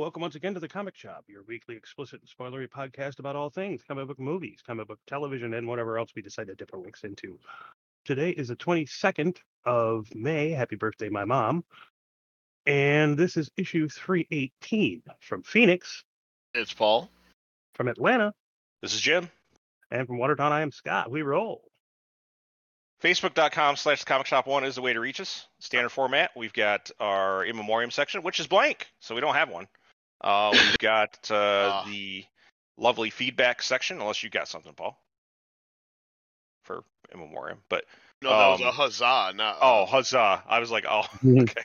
Welcome once again to the Comic Shop, your weekly explicit and spoilery podcast about all things comic book movies, comic book television, and whatever else we decide to dip our wicks into. Today is the 22nd of May. Happy birthday, my mom. And this is issue 318 from Phoenix, It's Paul. from Atlanta, This is Jim. and from Watertown. I am Scott. We roll. Facebook.com slash comic shop one is the way to reach us. Standard format. We've got our in memoriam section, which is blank, so we don't have one. Uh, we've got uh, Ah. the lovely feedback section, unless you got something, Paul, for in memoriam. But No, that was Um, a huzzah, not. oh, uh, huzzah! I was like, oh, okay.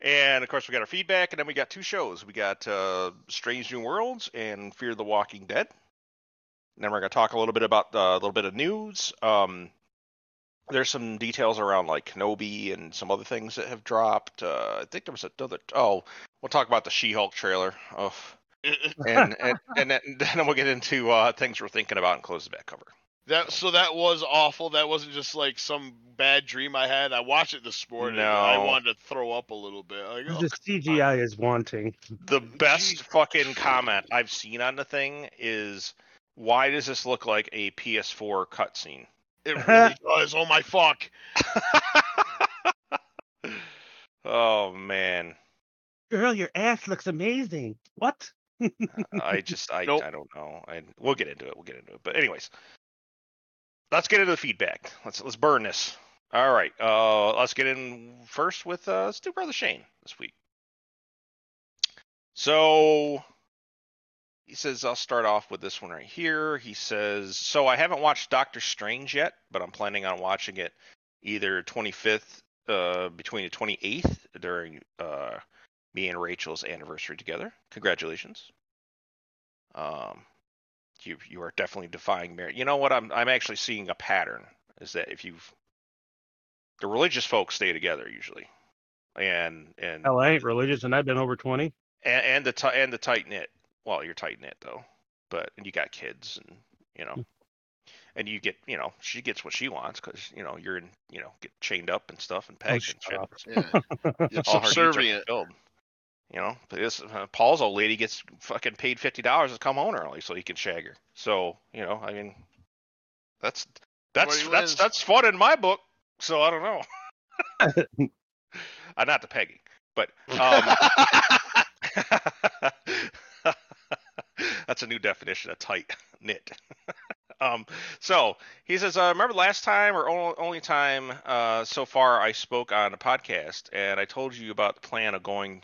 And of course, we got our feedback, and then we got two shows. We got uh, Strange New Worlds and Fear the Walking Dead. And then we're gonna talk a little bit about uh, a little bit of news. Um, there's some details around like Kenobi and some other things that have dropped. Uh, I think there was another. Oh, we'll talk about the She-Hulk trailer. Oh, and and and then, then we'll get into uh, things we're thinking about and close the back cover. that so that was awful. That wasn't just like some bad dream I had. I watched it this morning. and I wanted to throw up a little bit. Like, oh, the CGI is wanting. The best Jesus fucking comment I've seen on the thing is, "Why does this look like a PS4 cutscene?" It really does. Oh my fuck! oh man, Girl, your ass looks amazing. What? I just I Nope. I don't know. I we'll get into it. We'll get into it. But anyways, let's get into the feedback. Let's let's burn this. All right. Uh, let's get in first with uh, let's do Brother Shane this week. So he says I'll start off with this one right here. He says so I haven't watched Doctor Strange yet, but I'm planning on watching it either 25th uh, between the 28th during uh, me and Rachel's anniversary together. Congratulations. Um, you you are definitely defying merit. You know what? I'm I'm actually seeing a pattern. Is that if you've the religious folks stay together usually, and and Hell, I ain't religious, and I've been over 20. and, and the and the tight knit. Well, you're tight knit though, but and you got kids and you know, and you get you know she gets what she wants because you know you're in you know get chained up and stuff and pegged shut and up. shit. Yeah. It's All her needs are subservient. You know, this uh, Paul's old lady gets fucking paid fifty dollars to come home early so he can shag her. So you know, I mean, that's that's he that's wins. that's fun in my book. So I don't know. uh, not the pegging, but um, that's a new definition of tight knit. um, so he says, uh, remember last time or only, time uh, so far I spoke on a podcast, and I told you about the plan of going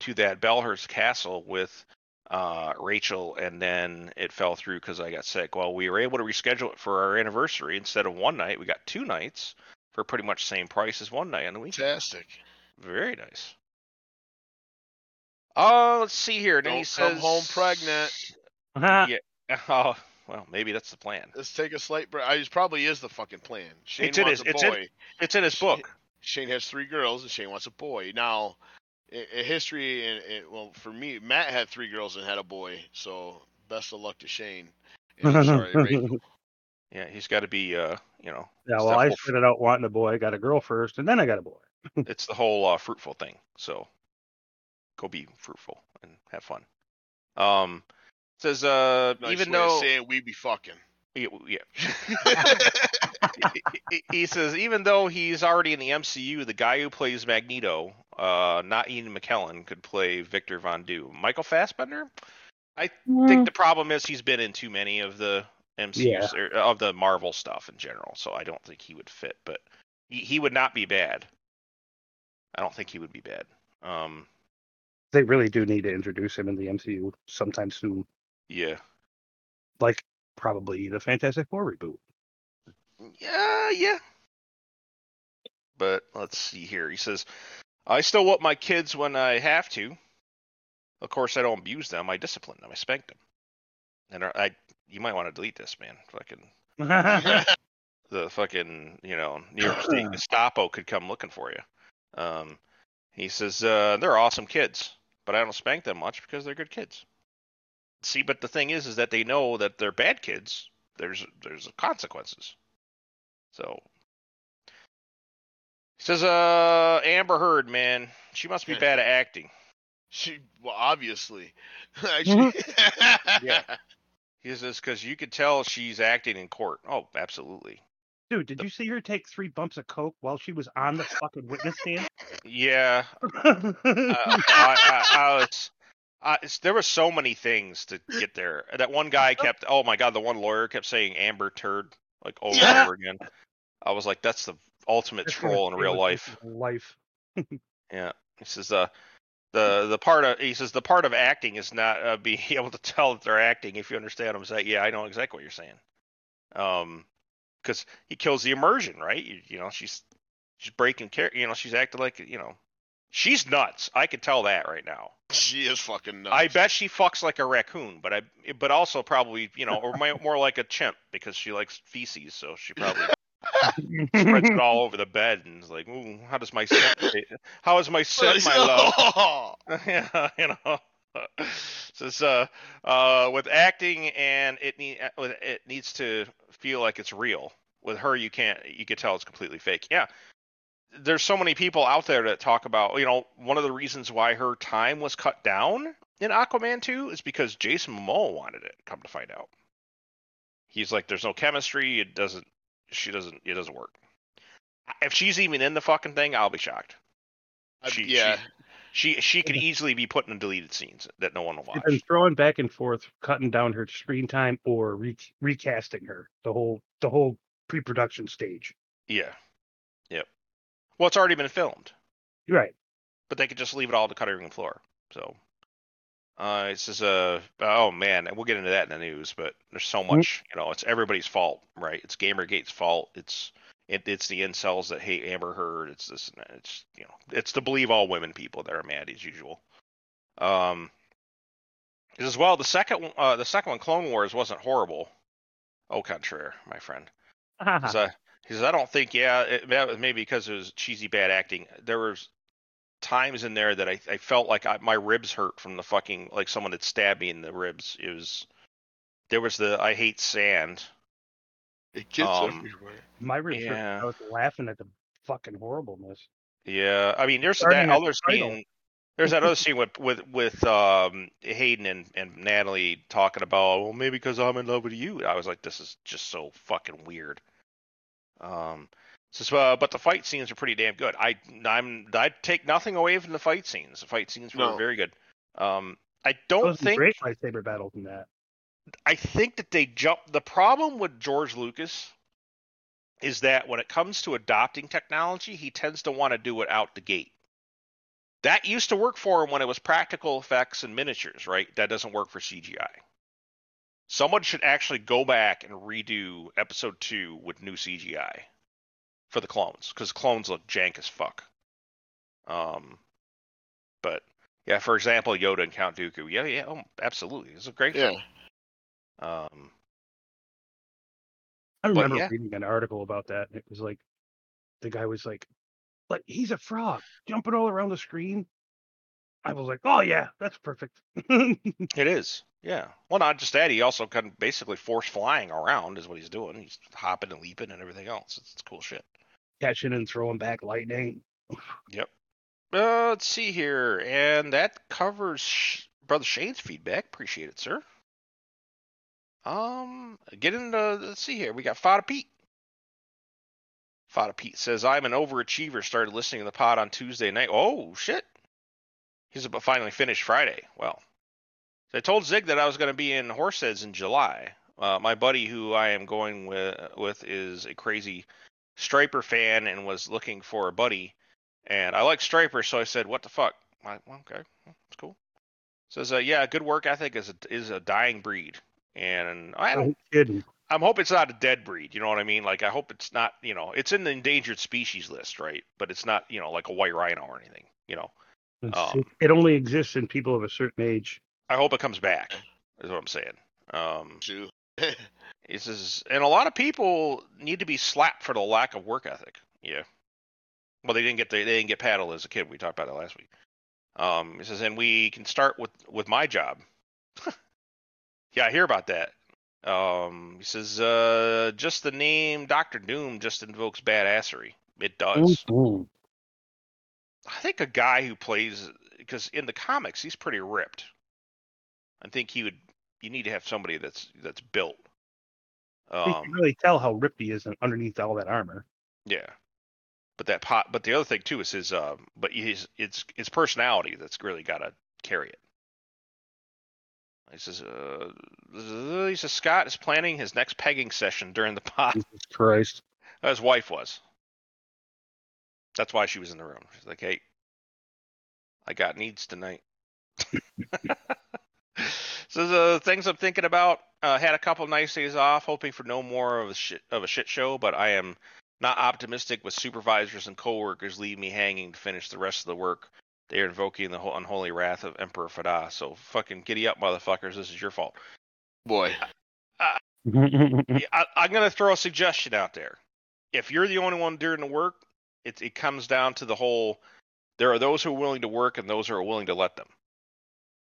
to that Belhurst Castle with uh, Rachel, and then it fell through because I got sick. Well, we were able to reschedule it for our anniversary instead of one night. We got two nights for pretty much the same price as one night on the weekend. Fantastic. Very nice. Uh, let's see here. Then he Don't come says, home pregnant. Yeah. Oh, well, maybe that's the plan. Let's take a slight break. It probably is the fucking plan. Shane It's in wants his- a it's in- boy. It's in his Shane- book. Shane has three girls, and Shane wants a boy. Now, in, in history, and and- well, for me, Matt had three girls and had a boy. So best of luck to Shane. And I'm sorry, Rachel. Yeah, he's got to be, uh, you know, Yeah, well, I whole- started out wanting a boy. I got a girl first, and then I got a boy. it's the whole uh, fruitful thing. So go be fruitful and have fun. Um, says, uh, Nice even way of though, saying we be fucking. yeah, yeah. he- he- he says even though he's already in the MCU, the guy who plays Magneto, uh, not Ian McKellen, could play Victor Von Doom. Michael Fassbender. I think the problem is he's been in too many of the MCU or of the Marvel stuff in general, so I don't think he would fit. But he, he would not be bad. I don't think he would be bad. Um, they really do need to introduce him in the MCU sometime soon, yeah, like probably the Fantastic Four reboot. yeah, yeah. But let's see here. He says, "I still whoop my kids when I have to. Of course, I don't abuse them. I discipline them. I spank them. And I, you might want to delete this, man. Fucking the fucking you know New York State Gestapo could come looking for you. Um, he says uh, they're awesome kids, but I don't spank them much because they're good kids. See, but the thing is, is that they know that they're bad kids. There's there's consequences. So he says, uh, Amber Heard, man, she must be bad at acting. She well, obviously. Actually, Yeah. He says because you could tell she's acting in court. Oh, absolutely. Dude, did you see her take three bumps of coke while she was on the fucking witness stand? Yeah, uh, I, I, I was. I, it's- there were so many things to get there. That one guy kept. Oh my god, the one lawyer kept saying Amber Turd like over Yeah. and over again. I was like, that's the ultimate That's troll in real life. Life. Yeah. He says uh, the the part of he says the part of acting is not uh, being able to tell that they're acting. If you understand what I'm saying, yeah, I know exactly what you're saying. Um, because he kills the immersion, right? You, you know, she's she's breaking care. You know, she's acting like you know, she's nuts. I can tell that right now. she is fucking nuts. I bet she fucks like a raccoon, but I but also probably you know, or more like a chimp because she likes feces, so she probably spreads it all over the bed and is like, Ooh, how does my? How is my scent, my love? yeah, you know. Says uh, uh, with acting and it need uh, it needs to feel like it's real. With her, you can't. You could tell it's completely fake. Yeah, there's so many people out there that talk about. You know, one of the reasons why her time was cut down in Aquaman 2 is because Jason Momoa wanted it. Come to find out, he's like, there's no chemistry. It doesn't. She doesn't. It doesn't work. If she's even in the fucking thing, I'll be shocked. She, yeah. She she she could easily be put in deleted scenes that no one will watch. been throwing back and forth, cutting down her screen time or re- recasting her the whole the whole pre-production stage. Yeah. Yep. Well, it's already been filmed, right. but they could just leave it all to cutting room floor. So, uh, it says, uh, oh man, we'll get into that in the news, but there's so much, you know, it's everybody's fault, right? It's Gamergate's fault. It's it, it's the incels that hate Amber Heard. It's this, it's you know, it's to believe all women people that are mad as usual. Um, as well, the second one, uh, the second one, Clone Wars, wasn't horrible. Au contraire, my friend. Because I, I don't think, yeah, it, that was maybe because it was cheesy bad acting. There was times in there that I, I felt like I, my ribs hurt from the fucking like someone had stabbed me in the ribs. It was there was the I hate sand. It gets um, everywhere. My ribs hurt. yeah. I was laughing at the fucking horribleness. Yeah, I mean, there's Starting that other the title. scene. There's that other scene with with with um Hayden and and Natalie talking about well maybe because I'm in love with you. I was like, this is just so fucking weird. Um, so, uh, but the fight scenes are pretty damn good. I I'm I take nothing away from the fight scenes. The fight scenes were No. very good. Um, I don't were think great lightsaber battles in that. I think that they jump. The problem with George Lucas is that when it comes to adopting technology, he tends to want to do it out the gate. That used to work for him when it was practical effects and miniatures, right? That doesn't work for CGI. Someone should actually go back and redo episode two with new CGI for the clones, because clones look jank as fuck. Um, but yeah, for example, Yoda and Count Dooku. Yeah, yeah, oh, absolutely. It's a great Yeah. film. Um, I remember yeah. reading an article about that. And it was like, the guy was like, "But he's a frog jumping all around the screen." I was like, "Oh yeah, that's perfect." It is. Yeah. Well, not just that. He also can basically force flying around is what he's doing. He's hopping and leaping and everything else. It's, it's cool shit. Catching and throwing back lightning. Yep. Uh, let's see here, and that covers Sh- brother Shane's feedback. Appreciate it, sir. Um, get into let's see here. We got Fada Pete. Fada Pete says, "I'm an overachiever. Started listening to the pod on Tuesday night. Oh shit! He's about finally finished Friday. Well, I told Zig that I was going to be in Horseheads in July. Uh, my buddy, who I am going with, with, is a crazy Stryper fan and was looking for a buddy. And I like Stryper, so I said, "What the fuck?" Like, well, okay, it's cool. Says, uh, "Yeah, good work ethic is a, is a dying breed." And I don't I'm. I'm hoping it's not a dead breed. You know what I mean? Like I hope it's not. You know, it's in the endangered species list, right? But it's not. You know, like a white rhino or anything. You know, Um, it, it only exists in people of a certain age. I hope it comes back. Is what I'm saying. Um, Too. he says, and a lot of people need to be slapped for the lack of work ethic. Yeah. Well, they didn't get the, they didn't get paddled as a kid. We talked about that last week. Um, he says, and we can start with with my job. yeah, I hear about that. Um, he says, uh, just the name Doctor Doom just invokes badassery. It does. I think a guy who plays because in the comics he's pretty ripped. I think he would. You need to have somebody that's that's built. You can Um, really tell how ripped he is underneath all that armor. yeah. But that pot. But the other thing too is his. Um, but his it's his personality that's really got to carry it. He says, uh, he says Scott is planning his next pegging session during the pot. Jesus Christ. His wife was. That's why she was in the room. She's like, "Hey, I got needs tonight." so the things I'm thinking about. Uh, had a couple nice days off, hoping for no more of a shit of a shit show, but I am not optimistic with supervisors and coworkers leave me hanging to finish the rest of the work. They are invoking the whole unholy wrath of Emperor Fada. So fucking giddy up, motherfuckers. This is your fault. Boy, Yeah, I, I'm gonna throw a suggestion out there. If you're the only one doing the work, it it comes down to the whole. There are those who are willing to work and those who are willing to let them.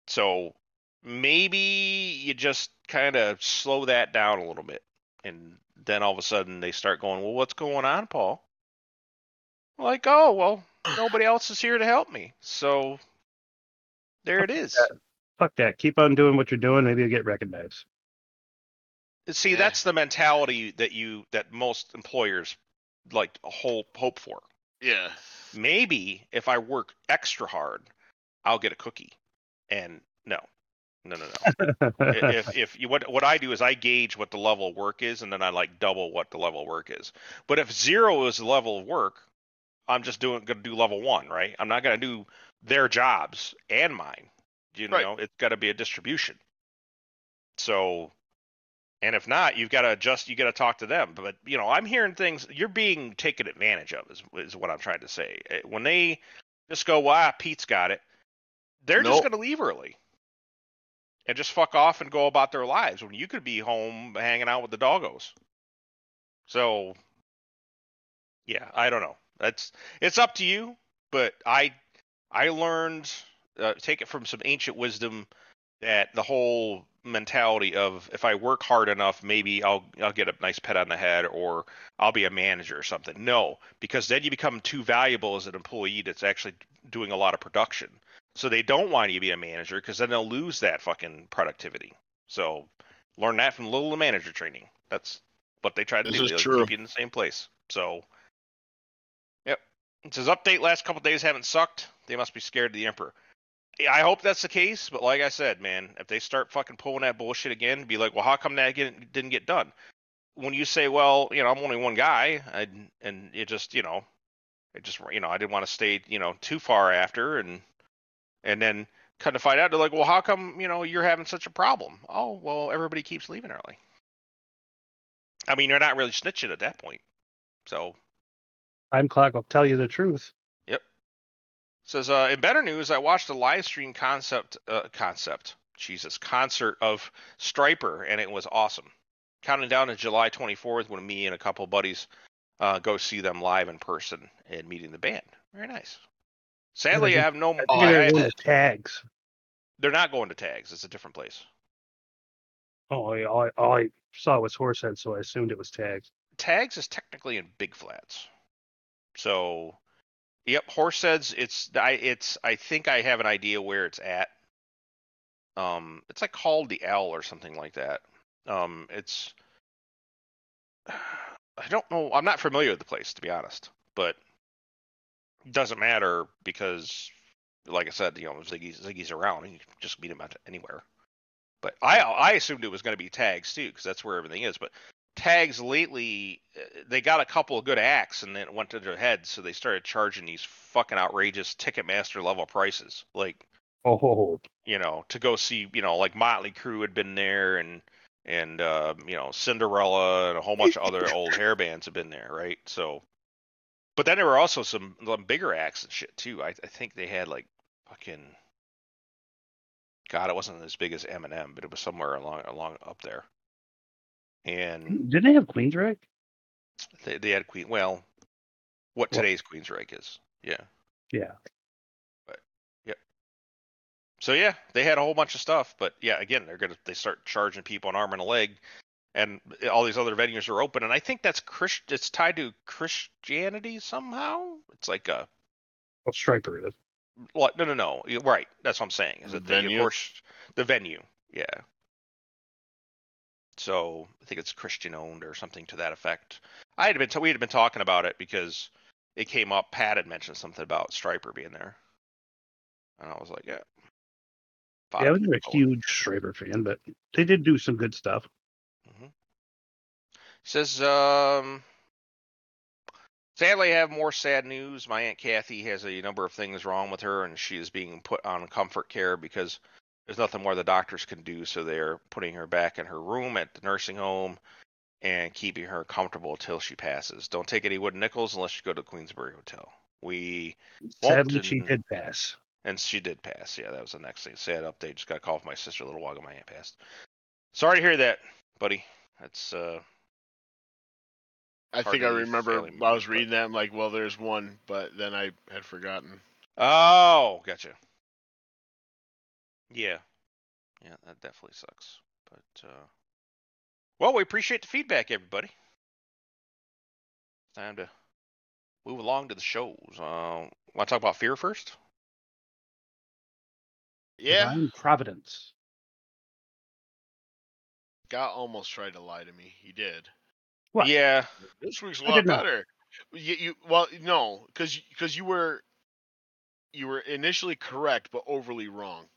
So maybe you just kind of slow that down a little bit, and then all of a sudden they start going, "Well, what's going on, Paul?" Like, oh well, nobody else is here to help me, so there it is. Fuck that. Keep on doing what you're doing. Maybe you'll get recognized. See, Yeah. that's the mentality that you that most employers like hope hope for. yeah. Maybe if I work extra hard, I'll get a cookie. And no, no, no, no. If if you what what I do is I gauge what the level of work is, and then I like double what the level of work is. But if zero is the level of work, I'm just doing gonna do level one, right? I'm not gonna do their jobs and mine. You Right. know, it's got to be a distribution. So, and if not, you've got to adjust. You got to talk to them. But you know, I'm hearing things. You're being taken advantage of. Is is what I'm trying to say. Eh, When they just go, "Wow, Pete's got it," they're just gonna leave early and just fuck off and go about their lives when you could be home hanging out with the doggos. So, yeah, I don't know. That's it's up to you. But I I learned uh, take it from some ancient wisdom that the whole mentality of if I work hard enough, maybe I'll I'll get a nice pet on the head or I'll be a manager or something. No, because then you become too valuable as an employee that's actually doing a lot of production. So they don't want you to be a manager because then they'll lose that fucking productivity. So learn that from a little manager training. That's what they try to This do. is true. keep you in the same place. So. It says update last couple days haven't sucked. They must be scared of the Emperor. I hope that's the case, but like I said, man, if they start fucking pulling that bullshit again, be like, well, how come that didn't get done? When you say, well, you know, I'm only one guy, I, and it just, you know, it just, you know, I didn't want to stay, you know, too far after, and and then kind of find out, they're like, well, how come, you know, you're having such a problem? Oh, well, everybody keeps leaving early. I mean, you're not really snitching at that point. So Time clock will tell you the truth. Yep. Says, uh, in better news, I watched a live stream concept, uh, concept, Jesus, concert of Stryper, and it was awesome. Counting down to July 24th when me and a couple buddies uh, go see them live in person and meeting the band. Very nice. Sadly, I have no. I think Oh, they're I- going to tags. they're not going to tags. It's a different place. Oh, I, all I saw was Horsehead, so I assumed it was tags. Tags is technically in Big Flats. So, yep, Horseheads. It's I. It's I think I have an idea where it's at. Um, it's like called the owl or something like that. Um, it's. I don't know. I'm not familiar with the place to be honest, but it doesn't matter because, like I said, you know, Ziggy's Ziggy's around you can just meet him at anywhere. But I I assumed it was going to be tags too because that's where everything is. But tags lately uh, they got a couple of good acts and then it went to their heads so they started charging these fucking outrageous ticketmaster level prices. Like Oh, you know to go see you know like motley crue had been there and and uh, you know cinderella and a whole bunch of other old hair bands have been there right? So but then there were also some, some bigger acts and shit too. I, I think they had like fucking god it wasn't as big as eminem but it was somewhere along along up there and hmm, didn't they have Queensryche? They, they had Queen. Well, what Well- today's Queensryche is. Yeah. Yeah. But yep. So yeah, they had a whole bunch of stuff, but yeah, again, they're gonna they start charging people an arm and a leg, and all these other venues are open, and I think that's Christ. It's tied to Christianity somehow. It's like a Well, Stryper is. What? No, no, no. Right. That's what I'm saying. Is it The that they, of venue? course, the venue. Yeah. So I think it's Christian owned or something to that effect. I had been we had been talking about it because it came up. Pat had mentioned something about Stryper being there, and I was like, yeah. Yeah, I was a huge Schreiber fan, but they did do some good stuff. Says, um, sadly, I have more sad news. My Aunt Kathy has a number of things wrong with her, and she is being put on comfort care because there's nothing more the doctors can do. So they're putting her back in her room at the nursing home and keeping her comfortable till she passes. Don't take any wooden nickels unless you go to the Queensbury Hotel. We Sadly, she did pass. and she did pass. Yeah, that was the next thing. Sad update. Just got a call from my sister a little while ago. My aunt passed. Sorry to hear that, buddy. That's uh I think I remember I was members, but- reading that. I'm like, well, there's one, but then I had forgotten. Oh, gotcha. Yeah. Yeah, that definitely sucks. But uh well, we appreciate the feedback, everybody. Time to move along to the shows. Uh, want to talk about fear first? Yeah, Divine Providence. God almost tried to lie to me. He did. What? Yeah. This week's a lot better. You, you well, no, because because you were you were initially correct, but overly wrong.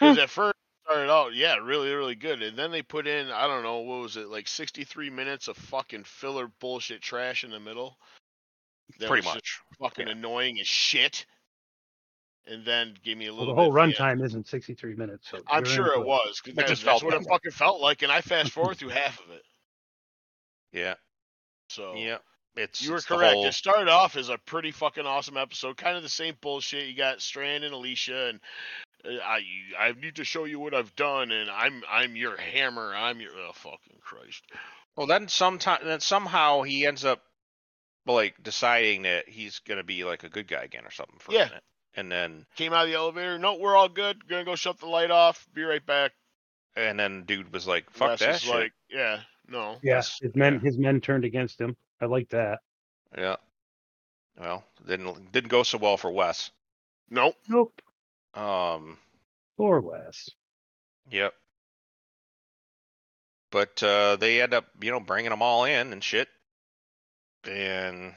Because at first it started out, yeah, really, really good, and then they put in, I don't know, what was it, like 63 minutes of fucking filler bullshit trash in the middle. That pretty was just much. fucking yeah. annoying as shit. And then gave me a Well, little. the whole bit at the end. runtime isn't 63 minutes. So I'm sure it was. 'cause It that- just that's what it fucking felt like, and I fast forward through half of it. Yeah. So Yeah. It's You were it's correct. whole- It started off as a pretty fucking awesome episode. Kind of the same bullshit. You got Strand and Alicia, and I I need to show you what I've done, and I'm I'm your hammer. I'm your oh fucking Christ. Well, then sometime then somehow he ends up like deciding that he's gonna be like a good guy again or something for Yeah. a minute, and then Came out of the elevator. No, we're all good. Gonna go shut the light off. Be right back. and then dude was like, "Fuck Wes that is shit." like, yeah, no. Yeah, his men yeah. his men turned against him. I like that. Yeah. Well, didn't didn't go so well for Wes. Nope. Nope. Um. or Wes. Yep. But uh, they end up, you know, bringing them all in and shit. And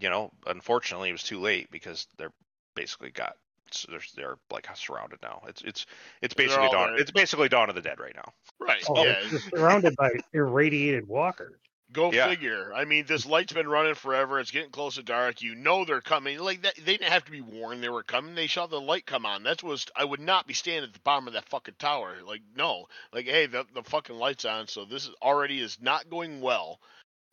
you know, unfortunately, it was too late because they're basically got so they're they're like surrounded now. It's it's it's basically dawn. there. It's basically dawn of the dead right now. Right. Oh, yeah. they're surrounded by irradiated walkers. Go Yeah. figure. I mean, this light's been running forever. It's getting close to dark. You know they're coming. Like that, they didn't have to be warned they were coming. They saw the light come on. That was. I would not be standing at the bottom of that fucking tower. Like no. Like hey, the the fucking lights on. So this is already is not going well.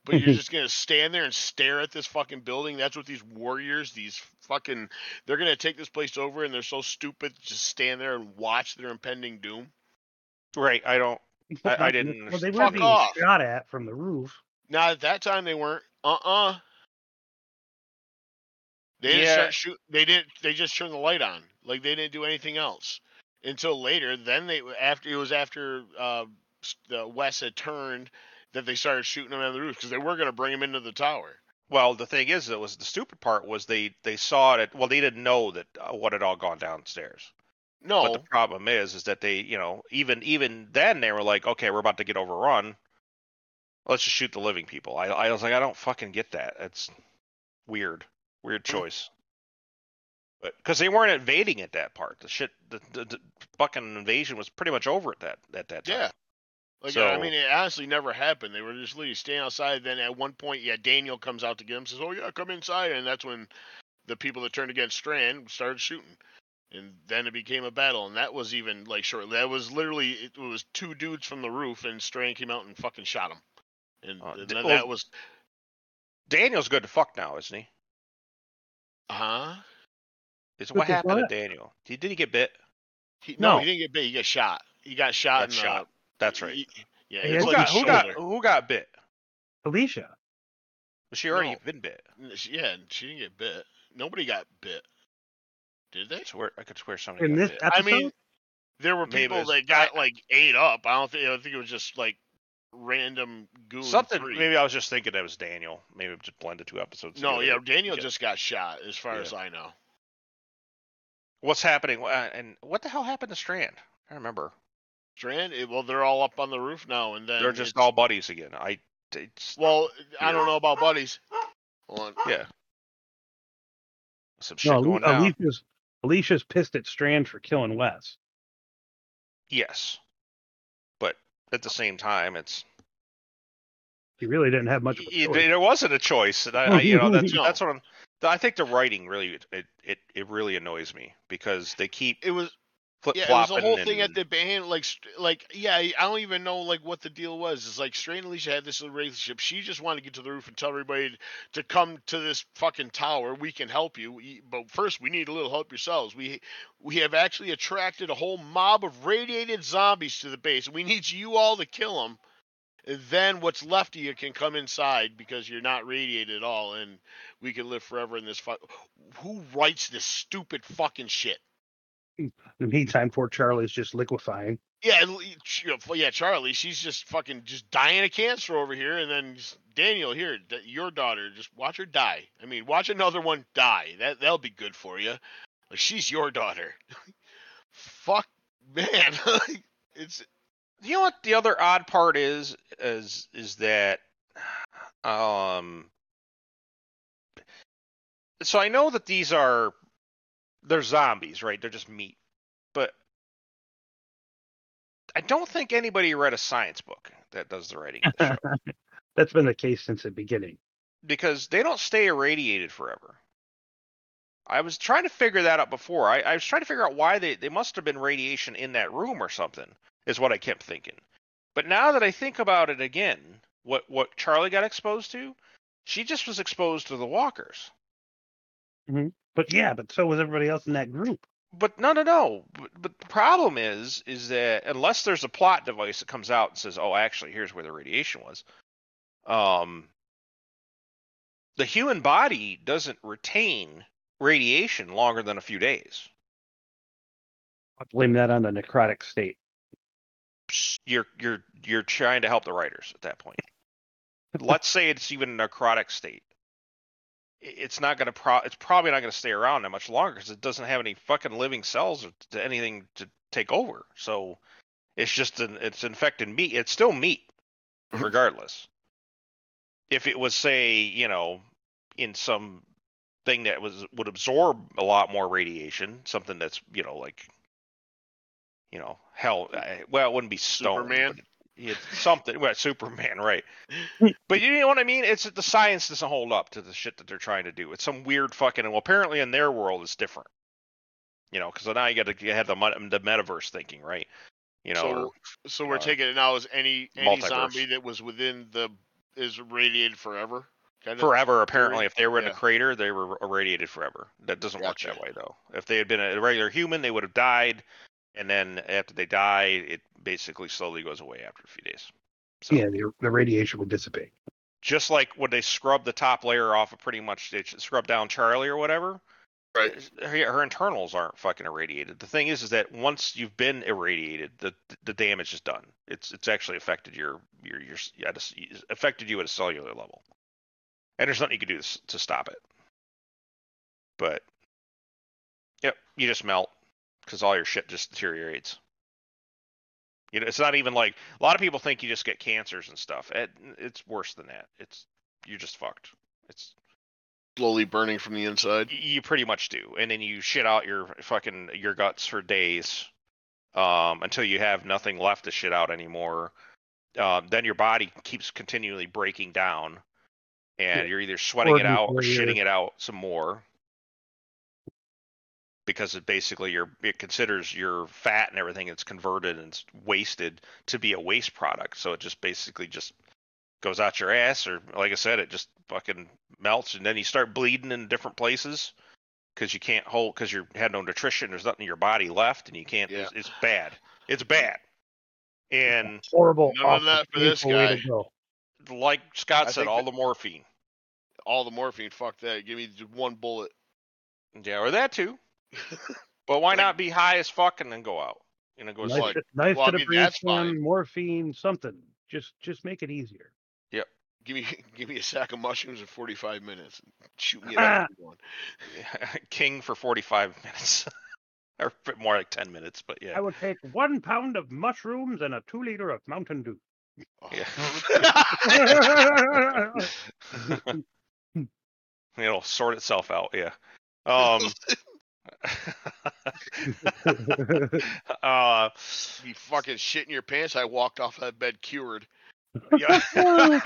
But you're just gonna stand there and stare at this fucking building. That's what these warriors, these fucking, they're gonna take this place over, and they're so stupid to just stand there and watch their impending doom. Right. I don't. I- I didn't Well, they were Fuck being off. shot at from the roof. Now at that time they weren't. Uh uh They didn't Yeah. start shoot. They didn't. They just turned the light on. Like they didn't do anything else until later. Then they after it was after uh, the Wes had turned that they started shooting them on the roof because they were going to bring him into the tower. Well, the thing is, it was the stupid part was they they saw it. Well, they didn't know that uh, what had all gone downstairs. No, But the problem is, is that they, you know, even even then they were like, okay, we're about to get overrun. Let's just shoot the living people. I I was like, I don't fucking get that. It's weird, weird Mm. choice. But because they weren't invading at that part, the shit, the, the, the fucking invasion was pretty much over at that at that time. yeah. Like So- I mean, it honestly never happened. They were just literally staying outside. Then at one point, yeah, Daniel comes out to get him. Says, "Oh yeah, come inside." And that's when the people that turned against Strand started shooting. And then it became a battle, and that was even like short. That was literally it was two dudes from the roof, and Strand came out and fucking shot him. And, Uh, and then well- that was, Daniel's good to fuck now, isn't he? Uh huh? Is Good what happened what? to Daniel? Did, did he get bit? He, no, No. he didn't get bit. He got shot. He got shot. Got in shot. That's right. he- yeah, He Who like got who got who got bit? Alicia. Was she already No. been bit? She- Yeah, she didn't get bit. Nobody got bit. Did they? I swear, I could swear somebody In got this bit. episode, I mean, there were people it's- that got I- like ate up. I don't think. I think it was just like random goon. Something. three. Maybe I was just thinking that was Daniel. Maybe it just blended two episodes. No, yeah. Daniel Yeah. just got shot, as far Yeah. as I know. What's happening? Uh, and what the hell happened to Strand? I remember. Strand. It, well, they're all up on the roof now, and then They're just all buddies again. I. It's, Well, I don't know about buddies. Hold on. yeah. Some shit No, going down. Alicia's Alicia's pissed at Strand for killing Wes. Yes. But at the same time, it's He really didn't have much of a y- choice. there wasn't a choice. And I, I, you know, that's No. that's what I'm. I think the writing really it, it it really annoys me because they keep It was flip yeah, it was flopping. the whole thing at the band. Like, like yeah, I don't even know like what the deal was. It's like Strand and Alicia had this relationship. She just wanted to get to the roof and tell everybody to come to this fucking tower. We can help you, but first we need a little help yourselves. We we have actually attracted a whole mob of radiated zombies to the base, we need you all to kill them. And then what's left of you can come inside because you're not radiated at all, and we can live forever in this. Fu- Who writes this stupid fucking shit? In the meantime, poor Charlie's just liquefying. Yeah, l- y- ch- yeah, Charlie. She's just fucking just dying of cancer over here, and then Daniel here, your daughter, just watch her die. I mean, watch another one die. That that'll be good for you. Like she's your daughter. Fuck, man. it's you know what the other odd part is is is that um so I know that these are they're zombies, right? They're just meat. But I don't think anybody read a science book that does the writing of the show That's been the case since the beginning. because they don't stay irradiated forever. I was trying to figure that out before. I, I was trying to figure out why they, they must have been radiation in that room or something, is what I kept thinking. But now that I think about it again, what, what Charlie got exposed to, she just was exposed to the walkers. But yeah, but so was everybody else in that group. But no, no, no. But, but the problem is, is that unless there's a plot device that comes out and says, "Oh, actually, here's where the radiation was," um, the human body doesn't retain radiation longer than a few days. I'll blame that on the necrotic state. You're you're you're trying to help the writers at that point. Let's say it's even a necrotic state. It's not going to pro. It's probably not going to stay around that much longer because it doesn't have any fucking living cells or to anything to take over. So it's just an it's infected meat. It's still meat, mm-hmm. regardless. If it was say you know in some thing that was would absorb a lot more radiation, something that's you know like you know hell. I- Well, it wouldn't be stone. Superman? But It's something. Well, Superman, right? but you know what I mean? It's that the science doesn't hold up to the shit that they're trying to do. It's some weird fucking. Well, apparently in their world it's different. You know, because now you got to have the the metaverse thinking, right? You know, so. or- So we're uh, taking it now as any any multiverse. zombie that was within the is radiated forever. Kind of forever. Apparently, if they were in Yeah. a crater, they were irradiated forever. That doesn't Gotcha. work that way though. If they had been a regular human, they would have died, and then after they die, it basically slowly goes away after a few days. So, Yeah, the, the radiation will dissipate. just like when they scrub the top layer off of pretty much they scrub down Charlie or whatever. Right. Her, her internals aren't fucking irradiated. The thing is, is that once you've been irradiated, the the damage is done. It's it's actually affected your your your at a, affected you at a cellular level, and there's nothing you can do to, to stop it. But yep, you just melt because all your shit just deteriorates. You know, it's not even like a lot of people think you just get cancers and stuff. It, it's worse than that. It's you're just fucked. It's slowly burning from the inside. you pretty much do, and then you shit out your fucking your guts for days, um, until you have nothing left to shit out anymore. Um, then your body keeps continually breaking down, and Yeah. you're either sweating it out or shitting it out some more. Because it basically your it considers your fat and everything it's converted and it's wasted to be a waste product. So it just basically just goes out your ass or like I said, it just fucking melts and then you start bleeding in different places because you can't hold because you had no nutrition. There's nothing in your body left and you can't. Yeah. It's, it's bad. It's bad. And Horrible. None of that for this guy. like Scott I said, all that- the morphine. All the morphine, fuck that. Give me one bullet. Yeah, or that too. But why Like- not be high as fuck and then go out? You know, go Knife, like- to- knife well, to the mean, that's fine. morphine, something. Just just make it easier. Yep. Give me give me a sack of mushrooms in 45 minutes. Shoot me at everyone. king for 45 minutes. or more like ten minutes, but yeah. I would take one pound of mushrooms and a two liter of Mountain Dew. Yeah. It'll sort itself out. Yeah. Um. uh. you fucking shit in your pants. I walked off that bed cured. Yeah.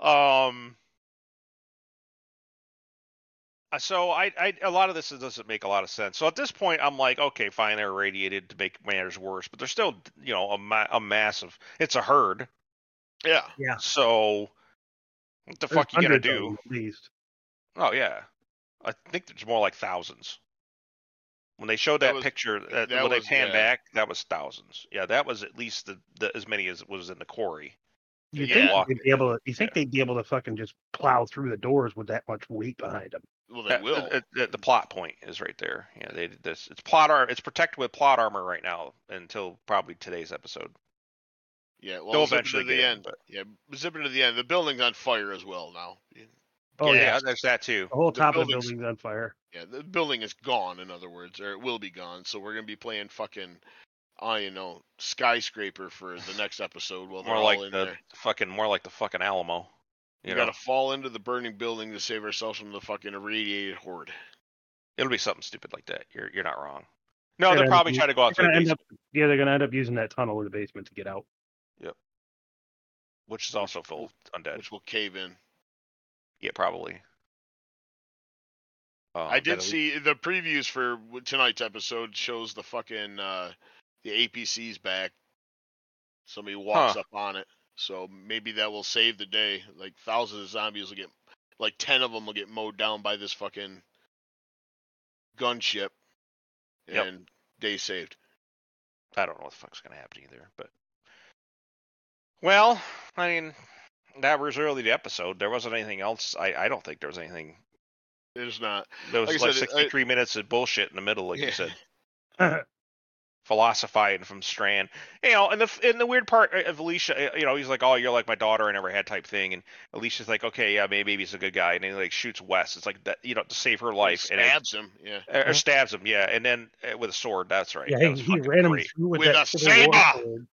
um. uh, So I, I, a lot of this doesn't make a lot of sense. So at this point, I'm like, okay, fine, they're irradiated to make matters worse, but they're still, you know, a, ma- a massive. It's a herd. Yeah. yeah. So what the There's fuck you gonna do? At least. Oh yeah, I think there's more like thousands. When they showed That that, was- picture, that, that when they was- pan yeah. back, that was thousands. Yeah, that was at least the, the as many as was in the quarry. You Yeah. think they'd be able to? You think they'd be able to fucking just plow through the doors with that much weight behind them? Well, they That- will. uh, uh, the plot point is right there. Yeah, they did this. It's plot ar- It's protected with plot armor right now until probably today's episode. yeah. Well, they'll zip eventually into the get in, end. but- Yeah. Zip to the end. The building's on fire as well now. Oh yeah, yeah, there's that too. the whole the top of the building's- building's on fire. Yeah. The building is gone. In other words, or it will be gone. So we're gonna be playing fucking, I you know, skyscraper for the next episode. While they're More all like in the there. fucking, more like the fucking Alamo. We You know, gotta fall into the burning building to save ourselves from the fucking irradiated horde. it'll be something stupid like that. You're you're not wrong. No, Yeah, they're probably trying to go out through the basement, up, yeah, they're gonna end up using that tunnel in the basement to get out. Yep. Which is also full of undead. which will cave in. Yeah, probably. Um, I did see the previews for tonight's episode shows the fucking uh the APC's back. Somebody walks Huh. up on it, so maybe that will save the day. Like thousands of zombies will get, like ten of them will get mowed down by this fucking gunship, Yep. and day saved. I don't know what the fuck's gonna happen either, but well, I mean, that was really the episode. There wasn't anything else. I I don't think there was anything. It's not. There was Like like, said, I- 63 minutes of bullshit in the middle, like Yeah. you said, philosophizing from Strand. You know, and the and the weird part of Alicia, you know, he's like, "Oh, you're like my daughter I never had," type thing, and Alicia's like, "Okay, yeah, maybe he's a good guy," and he like shoots Wes. It's like that, you know, to save her life, and it, stabs him. Yeah. or stabs him, yeah, and then uh, with a sword. That's right. yeah, that he, was he fucking ran him through with, With that a saber!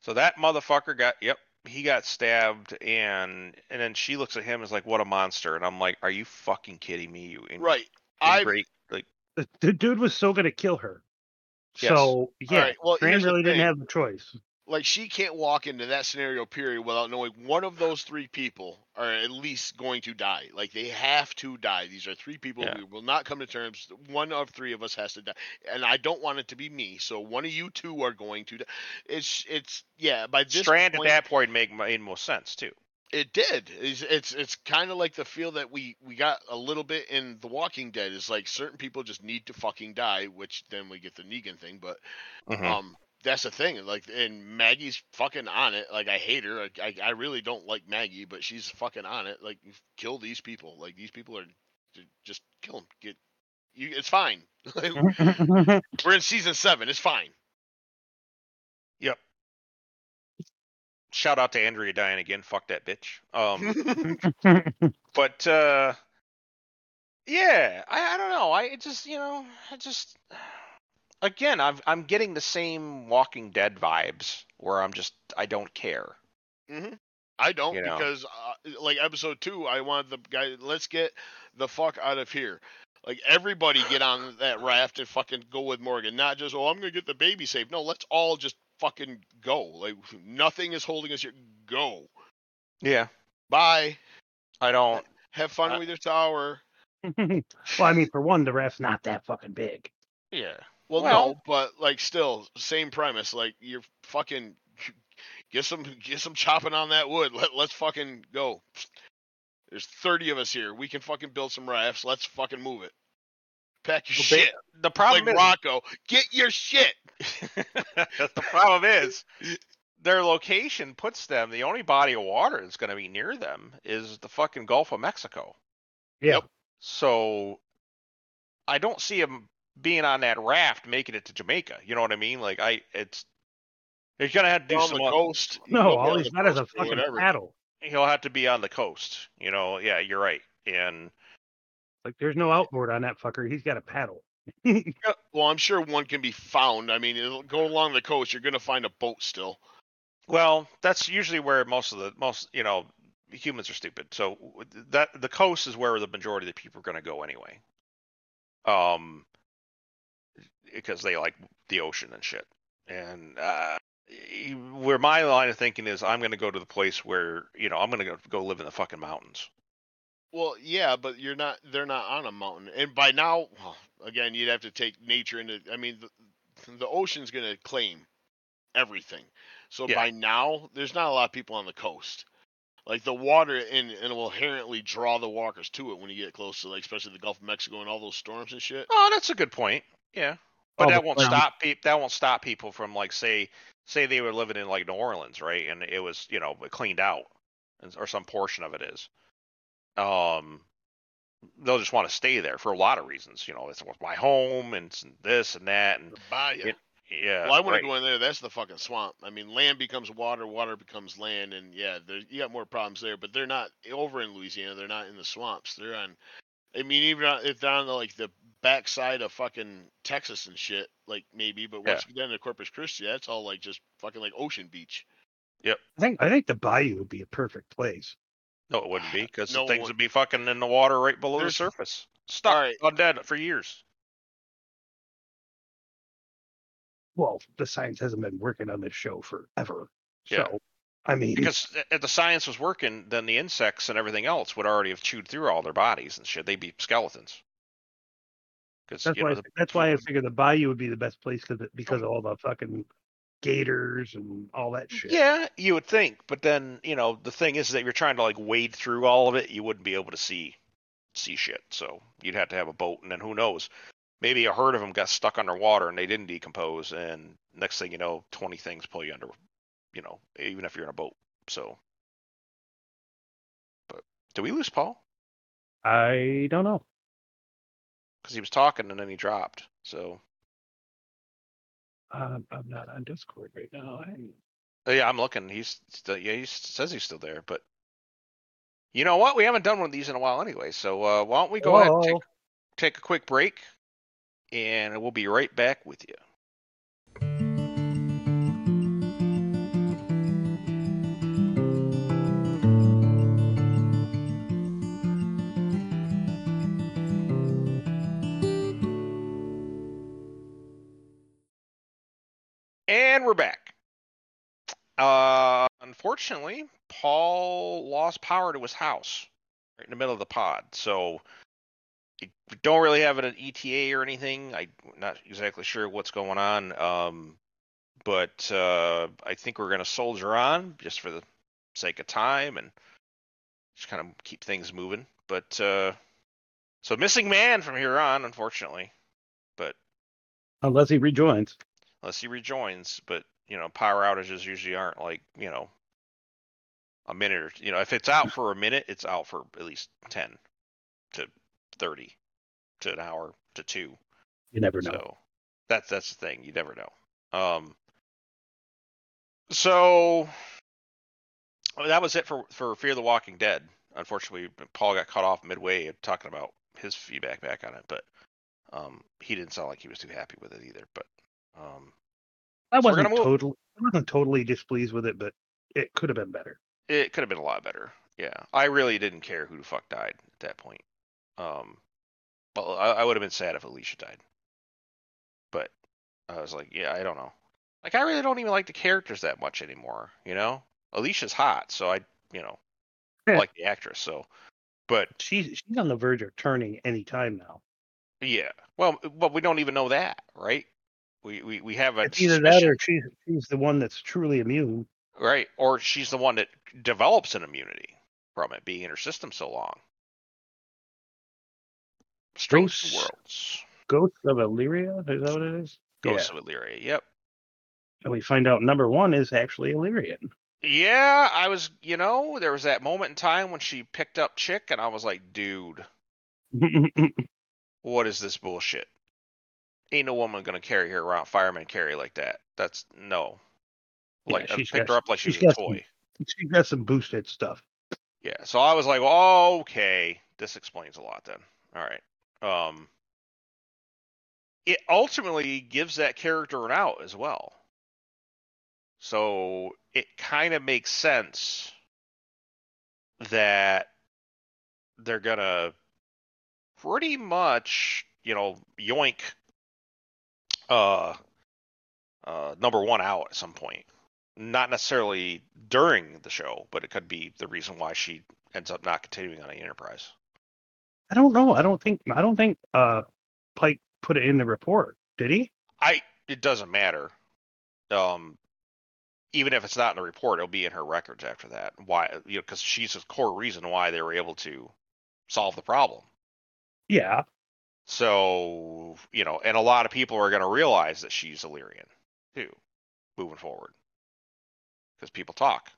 So that motherfucker got yep, he got stabbed and and then she looks at him and is like, What a monster and I'm like, Are you fucking kidding me? You in, Right. I great like The, the dude was so gonna kill her. Yes. So yeah, right, well, Fran really didn't have the choice. Like she can't walk into that scenario period without knowing one of those three people are at least going to die. Like they have to die. These are three people Yeah. we will not come to terms. One of three of us has to die. And i don't want it to be me. So one of you two are going to die. It's it's yeah by this Strand point, at that point make made most sense too. it did. It's it's, it's kind of like the feel that we we got a little bit in the walking dead is like certain people just need to fucking die which then we get the negan thing but Mhm. um, that's the thing. Like, and Maggie's fucking on it. Like, I hate her. I, I, I really don't like Maggie, but she's fucking on it. Like, kill these people. Like, these people are just kill them. Get you. It's fine. We're in season seven. It's fine. Yep. Shout out to Andrea dying again. Fuck that bitch. Um but uh yeah, I, I don't know. I it just you know, I just again I'm I'm getting the same Walking Dead vibes where I'm just I don't care. hmm I don't You know. because, uh, like episode two, I want the guy. Let's get the fuck out of here. Like everybody get on that raft and fucking go with Morgan. Not just oh I'm gonna get the baby safe. No, let's all just fucking go. Like nothing is holding us here. Go. Yeah. Bye. I don't Have fun Uh, with your tower. well, I mean, for one, the raft's not that fucking big. yeah. Well, Well- no, but like still same premise. Like you're fucking get some get some chopping on that wood. Let let's fucking go. There's 30 of us here. We can fucking build some rafts. Let's fucking move it. Pack your Well, ba- shit. The problem like is Rocco, get your shit. the problem is their location puts them the only body of water that's going to be near them is the fucking Gulf of Mexico. Yeah. Yep. So I don't see him being on that raft making it to Jamaica. You know what I mean? Like I it's he's going to have to do on some the oth- coast. No, all on he's the got is a fucking whatever. paddle. he'll have to be on the coast. You know, yeah, you're right. And Like there's no outboard on that fucker. He's got a paddle. Well, I'm sure one can be found. I mean, it'll go along the coast. You're gonna find a boat still. Well, that's usually where most of the most you know humans are stupid. So that the coast is where the majority of the people are going to go anyway. Um, because they like the ocean and shit. And uh, where my line of thinking is, I'm going to go to the place where you know I'm going to go live in the fucking mountains. Well, yeah, but you're not. They're not on a mountain. And by now, well, again, you'd have to take nature into. I mean, the, the ocean's gonna claim everything. So Yeah. by now, there's not a lot of people on the coast. Like the water and and will inherently draw the walkers to it when you get close to like especially the Gulf of Mexico and all those storms and shit. Oh, that's a good point. Yeah, but Oh, that but won't um, stop people. That won't stop people from like say say they were living in like New Orleans, right? And it was you know cleaned out, or some portion of it is. Um, they'll just want to stay there for a lot of reasons. You know, it's my home and this and that, and The bayou. It- yeah. well, I wouldn't right. go in there. That's the fucking swamp. I mean, land becomes water, water becomes land, and yeah, there you got more problems there. But they're not over in Louisiana. They're not in the swamps. They're on. I mean, even if they're on the, like the backside of fucking Texas and shit, like maybe. But once you get into Corpus Christi, that's all like just fucking like ocean beach. Yep. I think I think the bayou would be a perfect place. No, it wouldn't be because No things one- would be fucking in the water right below There's- the surface, stuck, Alright. undead for years. Well, the science hasn't been working on this show forever. Yeah. So I mean Because if the science was working, then the insects and everything else would already have chewed through all their bodies and shit. They'd be skeletons. Because that's you why know, the, that's why I figured the bayou would be the best place because because of all the fucking gators and all that shit. yeah, you would think, but then you know the thing is that you're trying to like wade through all of it, you wouldn't be able to see see shit. So you'd have to have a boat, and then who knows? Maybe a herd of them got stuck underwater and they didn't decompose, and next thing you know, twenty things pull you under. You know, even if you're in a boat. So, but did we lose Paul? I don't know. Because he was talking and then he dropped. So Um, I'm not on Discord right now. I, Uh, Yeah, I'm looking. He's still, yeah, he says he's still there, but you know what? We haven't done one of these in a while anyway. So uh, why don't we go ahead and take, take a quick break, and we'll be right back with you. And we're back. Uh, unfortunately, Paul lost power to his house right in the middle of the pod. So we don't really have an ETA or anything. I'm not exactly sure what's going on. Um, but uh, I think we're going to soldier on just for the sake of time and just kind of keep things moving. But uh, so missing man from here on, unfortunately. But unless he rejoins. Unless he rejoins. But you know, power outages usually aren't like you know a minute or you know if it's out for a minute, it's out for at least ten to thirty to an hour to two. You never know. So that's that's the thing. You never know. Um. So that was it for for Fear of the Walking Dead. Unfortunately, Paul got cut off midway talking about his feedback back on it, but um, he didn't sound like he was too happy with it either. But um, I wasn't move- totally I wasn't totally displeased with it, but it could have been better. it could have been a lot better. Yeah, I really didn't care who the fuck died at that point. Um, well, I, I would have been sad if Alicia died, but I was like, yeah, I don't know. Like, I really don't even like the characters that much anymore. You know, Alicia's hot, so I, you know, I Yeah. like the actress. So, but She's she's on the verge of turning any time now. yeah, well, but we don't even know that, right? We we we have a It's either that or she's she's the one that's truly immune. right? Or she's the one that develops an immunity from it being in her system so long. Strange Ghosts. worlds. Ghosts of Illyria, is that what it is? Ghosts Yeah. of Illyria. Yep. And we find out number one is actually Illyrian. Yeah, I was, you know, there was that moment in time when she picked up Chick, and I was like, dude, what is this bullshit? Ain't no woman gonna carry her around, fireman carry like that. That's no. Yeah, Like I she's picked got- her up like she's a got some- toy. she's got some boosted stuff. Yeah, so I was like, well, okay, this explains a lot then. All right. um, it ultimately gives that character an out as well. So it kind of makes sense that they're gonna pretty much, you know, yoink uh uh number one out at some point. Not necessarily during the show, but it could be the reason why she ends up not continuing on the Enterprise. I don't know. I don't think I don't think uh Pike put it in the report. Did he? I it doesn't matter. Um, even if it's not in the report, it'll be in her records after that. Why? You know, because she's the core reason why they were able to solve the problem. Yeah. So you know, and a lot of people are going to realize that she's Illyrian too, moving forward, because people talk.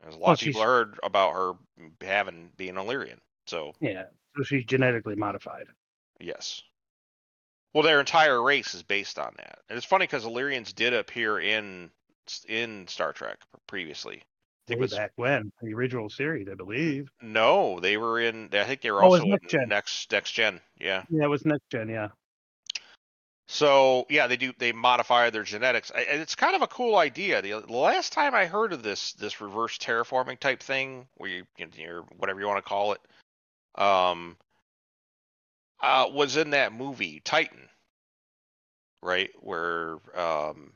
There's a lot Well, of people she's- heard about her having being Illyrian. So Yeah. So she's genetically modified. Yes. Well, their entire race is based on that, and it's funny because Illyrians did appear in in Star Trek previously. I think Way it was back when the original series, I believe. no, they were in. I think they were Oh, also Next in Gen. next next gen. Yeah. Yeah, it was next gen. Yeah. So yeah, they do. They modify their genetics, and it's kind of a cool idea. The, the last time I heard of this this reverse terraforming type thing, where you or whatever you want to call it, um, uh, was in that movie Titan, right? Where um,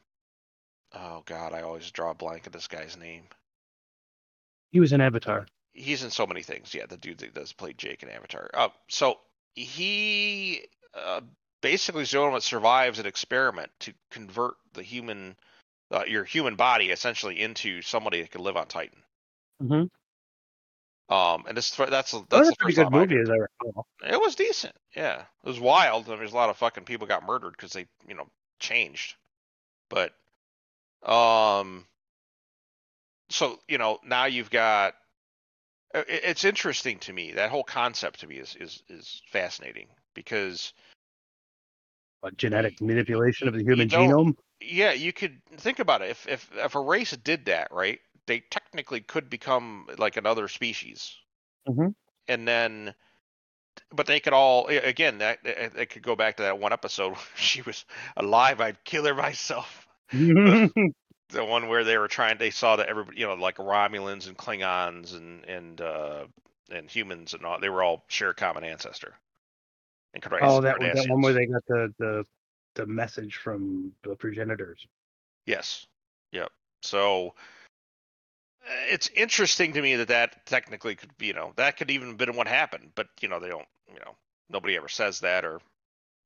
oh god, I always draw a blank of this guy's name. He was in Avatar. He's in so many things. Yeah, the dude that does play Jake in Avatar. Uh, so he uh, basically is the only one that survives an experiment to convert the human, uh, your human body essentially into somebody that could live on Titan. Mm-hmm. Um, and this that's that's a pretty good movie, as I recall. It was decent. Yeah, it was wild. I mean, there's a lot of fucking people got murdered because they, you know, changed. But, um, so you know now you've got. It's interesting to me. That whole concept to me is is is fascinating because But genetic manipulation of the human genome. yeah, you could think about it. If if if a race did that, right, they technically could become like another species, Mhm. and then, but they could all again that it it could go back to that one episode where she was alive. I'd kill her myself. The one where they were trying, they saw that everybody, you know, like Romulans and Klingons and and uh and humans and all, they were all share a common ancestor. And could oh, that one, that one where they got the the the message from the progenitors. Yes. Yep. So it's interesting to me that that technically could be, you know, that could even have been what happened, but you know, they don't, you know, nobody ever says that or,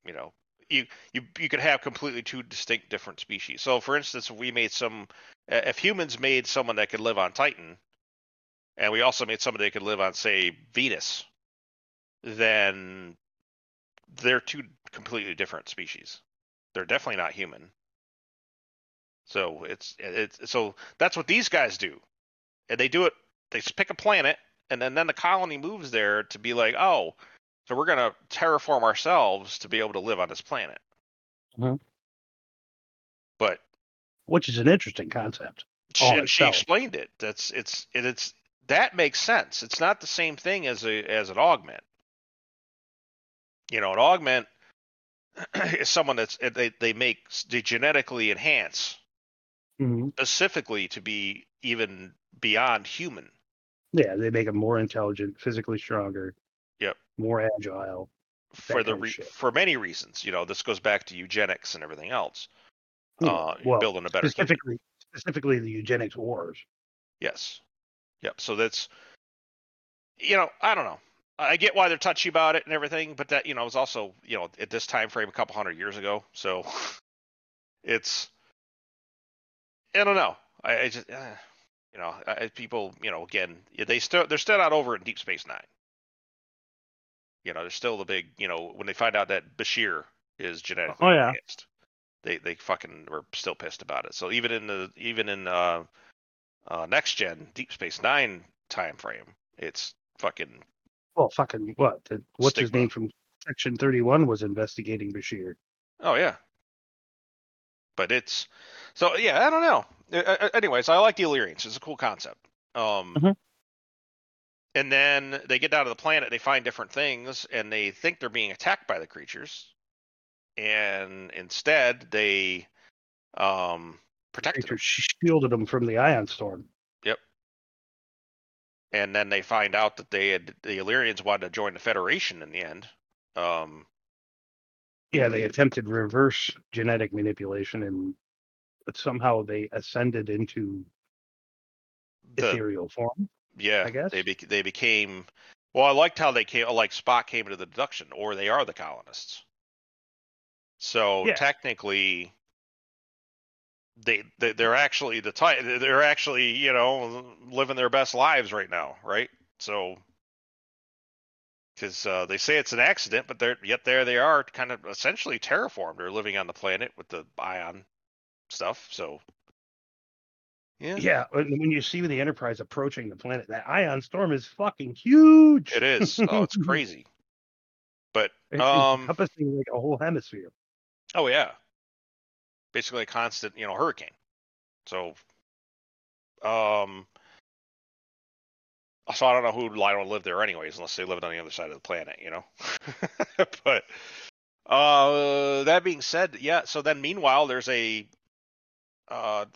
you know, you you you could have completely two distinct different species. So for instance, if we made some uh, if humans made someone that could live on Titan and we also made somebody that could live on say Venus, then they're two completely different species. They're definitely not human. So it's it's so that's what these guys do, and they do it. They pick a planet, and then then the colony moves there to be like, oh, so we're gonna terraform ourselves to be able to live on this planet. Mhm. But which is an interesting concept. she, and she explained it. That's it's it, it's that makes sense. It's not the same thing as a as an augment. You know, an augment is someone that's they they make they genetically enhance Mhm. specifically to be even beyond human. Yeah, they make them more intelligent, physically stronger. Yep. More agile. for the re- for many reasons. You know, this goes back to eugenics and everything else. Yeah, Uh, well, building a better specifically, specifically the eugenics wars. Yes. Yep. So that's, you know, I don't know. I get why they're touchy about it and everything, but that you know was also you know at this time frame a couple hundred years ago. So it's, I don't know. I, I just, uh, you know, I, people, you know, again, they still they're still not over in Deep Space Nine. You know, there's still the big, you know, when they find out that Bashir is genetically Oh, yeah. enhanced, they they fucking were still pissed about it. So even in the even in uh, uh next gen Deep Space Nine time frame, it's fucking Well, fucking what? The, what's his name from Section Thirty One was investigating Bashir. oh yeah. But it's so yeah, I don't know. Uh, anyways, I like the Illyrians. It's a cool concept. Um, Mhm. And then they get down to the planet, they find different things, and they think they're being attacked by the creatures, and instead they um, protected them. Shielded them from the ion storm. Yep. And then they find out that they had the Illyrians wanted to join the Federation in the end. Um, Yeah, they attempted reverse genetic manipulation, and but somehow they ascended into the, ethereal form. Yeah, I guess. they bec they became. Well, I liked how they came. Like Spock came into the deduction, or they are the colonists. So Yeah. technically, they, they they're actually the type. They're actually you know living their best lives right now, right? So. Because uh, they say it's an accident, but they're yet there they are, kind of essentially terraformed. They're living on the planet with the ion stuff. So, yeah, Yeah, when when you see the Enterprise approaching the planet, that ion storm is fucking huge. It is. Oh, it's crazy. But It's um, encompassing like a whole hemisphere. oh yeah, basically a constant, you know, hurricane. So, um, so I don't know who I don't live there anyways, unless they lived on the other side of the planet, you know. but uh, that being said, yeah. So then, meanwhile, there's a uh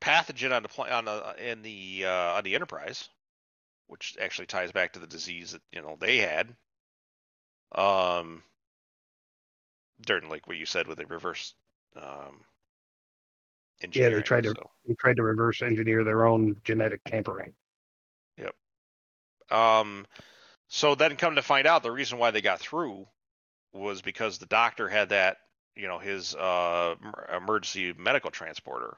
pathogen on the on the in the uh, on the Enterprise, which actually ties back to the disease that you know they had. Um, during like what you said with the reverse um engineering. tried to- so. They tried to reverse engineer their own genetic tampering. Yep. Um, so then come to find out, the reason why they got through was because the doctor had that, you know, his uh emergency medical transporter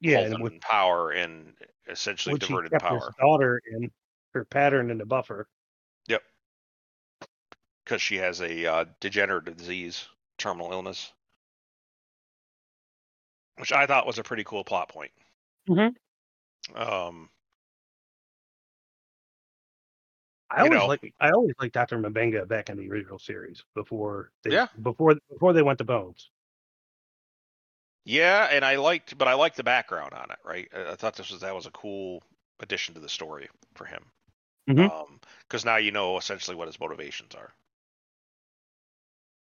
Yeah, and with, power and essentially diverted kept his power daughter in her pattern in the buffer. Yep, because she has a uh, degenerative disease, terminal illness, which I thought was a pretty cool plot point. Mhm. Um, I always like I always liked Dr. M'Benga back in the original series before they Yeah. before before they went to Bones. Yeah, and I liked, but I liked the background on it. Right, I, I thought this was that was a cool addition to the story for him. Mhm. Um, because now you know essentially what his motivations are.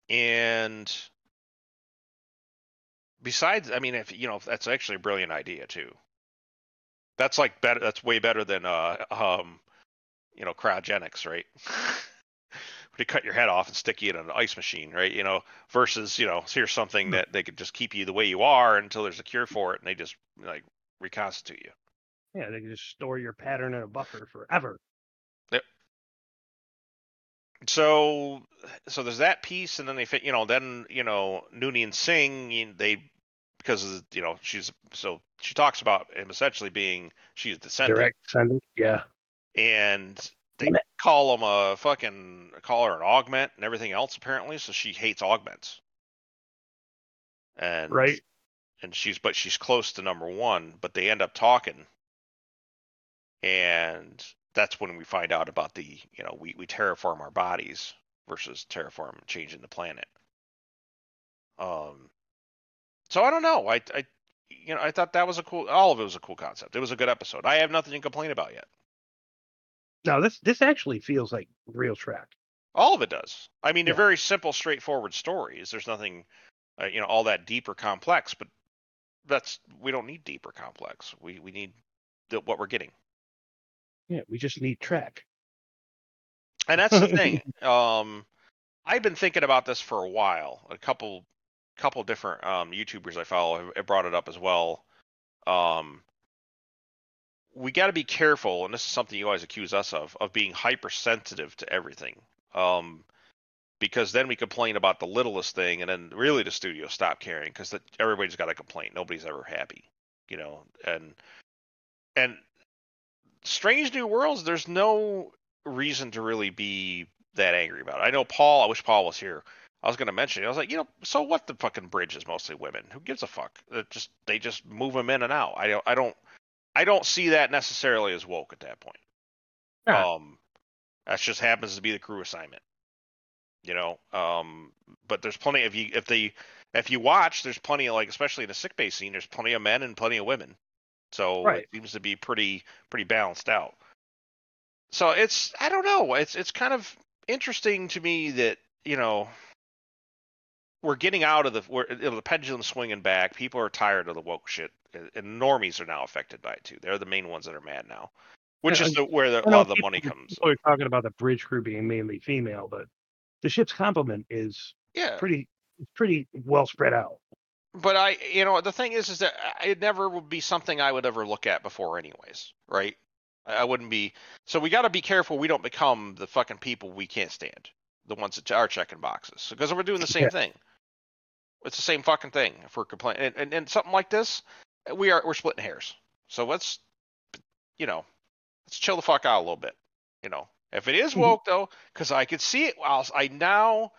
And besides, I mean, if you know, that's actually a brilliant idea too. That's like better. That's way better than uh, um, you know, cryogenics, right? They cut your head off and stick you in an ice machine, right? You know, versus you know, here's something hmm. that they could just keep you the way you are until there's a cure for it, and they just like reconstitute you. Yeah, they can just store your pattern in a buffer forever. Yep. So so there's that piece and then they fit you know then you know Noonien Singh they because of you know she's so she talks about him essentially being she's descendant Direct sending. Yeah. and they call him a fucking call her an augment and everything else apparently so she hates augments. And Right. and she's but she's close to number one but they end up talking. And that's when we find out about the you know we, we terraform our bodies versus terraform changing the planet. Um so i don't know. I i you know i thought that was a cool all of it was a cool concept. It was a good episode. I have nothing to complain about yet Now this this actually feels like real Trek. all of it does i mean they're Yeah. very simple straightforward stories there's nothing uh, you know all that deep or complex but that's we don't need deep or complex we we need the, what we're getting Yeah, we just need Trek. And that's the thing. Um, I've been thinking about this for a while. A couple, couple different um, YouTubers I follow have brought it up as well. Um, we got to be careful, and this is something you always accuse us of, of being hypersensitive to everything. Um, because then we complain about the littlest thing, and then really the studio stop caring because everybody's got a complaint. Nobody's ever happy, you know. And and Strange New Worlds, there's no reason to really be that angry about it. I know Paul. I wish Paul was here. I was going to mention. it. I was like, you know, so what? The fucking bridge is mostly women. Who gives a fuck? It just they just move them in and out. I don't. I don't. I don't see that necessarily as woke at that point. Yeah. Um, that just happens to be the crew assignment. You know. Um, but there's plenty. If you if they if you watch, there's plenty of like, especially in the sick bay scene, there's plenty of men and plenty of women. So Right. it seems to be pretty pretty balanced out. So it's I don't know. It's it's kind of interesting to me that you know we're getting out of the we're, you know, the pendulum's swinging back. People are tired of the woke shit, and- normies are now affected by it too. They're the main ones that are mad now, which Yeah, is the, where the, a lot of the money comes. We're talking about the bridge crew being mainly female, but the ship's complement is Yeah, pretty it's pretty well spread out. but I, you know, the thing is, is that it never would be something I would ever look at before, anyways, right? I I wouldn't be. So we got to be careful we don't become the fucking people we can't stand, the ones that are checking boxes, because we're doing the same Yeah. thing. It's the same fucking thing. If we're complaining, and, and, and something like this, we are we're splitting hairs. So let's, you know, let's chill the fuck out a little bit. You know, if it is woke though, because I could see it. Whilst I now,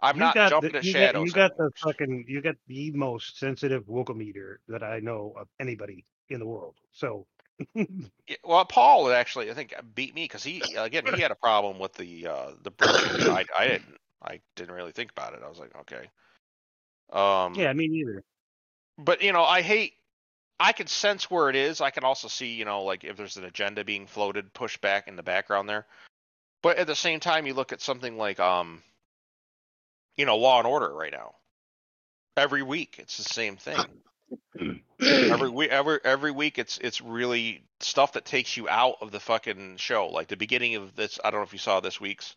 I'm You not got jumping the, at you got- shadows. you got the fucking you got the most sensitive woke meter that I know of anybody in the world. So Yeah, well, Paul actually, I think beat me because he again he had a problem with the uh, the bridge. I I didn't I didn't really think about it. I was like, okay. Um, yeah, me neither. but you know, I hate. I can sense where it is. I can also see, you know, like if there's an agenda being floated, pushed back in the background there. But at the same time, you look at something like, um, you know, Law and Order right now. Every week, it's the same thing. every week every every week it's it's really stuff that takes you out of the fucking show like the beginning of this i don't know if you saw this week's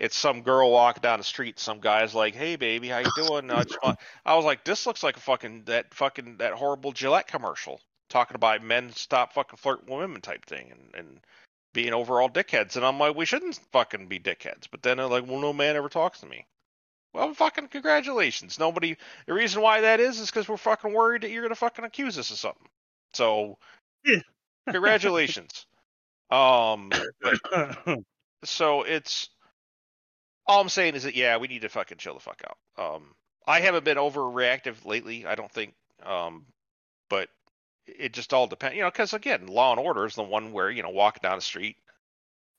it's some girl walking down the street some guy's like hey baby how you doing I, just I was like this looks like a fucking that fucking that horrible gillette commercial talking about men stop fucking flirting with women type thing and and being overall dickheads and i'm like we shouldn't fucking be dickheads but then they're like well no man ever talks to me well, fucking congratulations. Nobody. The reason why that is is because we're fucking worried that you're gonna fucking accuse us of something. So, congratulations. Um. but- so it's all I'm saying is that yeah, we need to fucking chill the fuck out. Um. I haven't been overreactive lately. I don't think. Um. But it just all depends. You know, because again, Law and Order is the one where you know walking down the street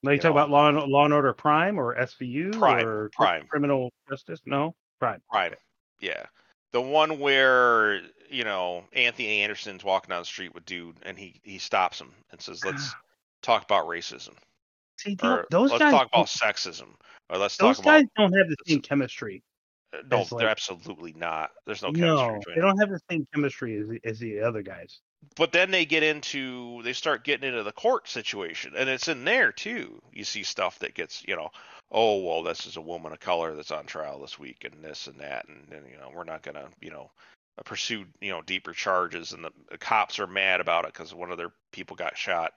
now you you talk know. about Law and Law and Order Prime or SVU Prime, or Prime. Criminal Justice? No, Prime. Right. Yeah. The one where, you know, Anthony Anderson's walking down the street with dude and he he stops him and says, Let's talk about racism. See, Or those let's guys, talk about sexism. Or let's those talk guys about don't have the same chemistry. No, as, they're absolutely not. There's no chemistry No, they don't have the same chemistry as the, as the other guys. But then they get into they start getting into the court situation. And it's in there too. You see stuff that gets, you know, oh well this is a woman of color that's on trial this week and this and that and, and you know, we're not gonna, you know, uh, pursue, you know, deeper charges and the, the cops are mad about it because one of their people got shot.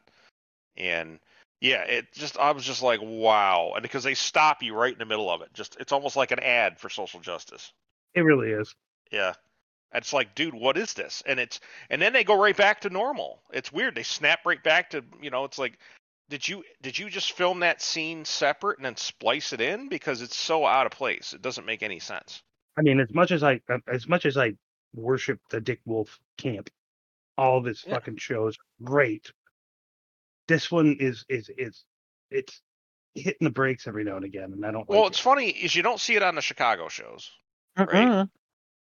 And yeah, it just I was just like, wow. And because they stop you right in the middle of it. Just it's almost like an ad for social justice. It really is. Yeah. It's like, dude, what is this? And it's and then they go right back to normal. It's weird. They snap right back to you know, it's like did you did you just film that scene separate and then splice it in? Because it's so out of place. It doesn't make any sense. I mean, as much as I uh, as much as I worship the Dick Wolf camp, all of his Yeah. fucking shows great. This one is is is it's hitting the brakes every now and again, and I don't. Well, like it's funny is you don't see it on the Chicago shows. it. right. Uh-uh.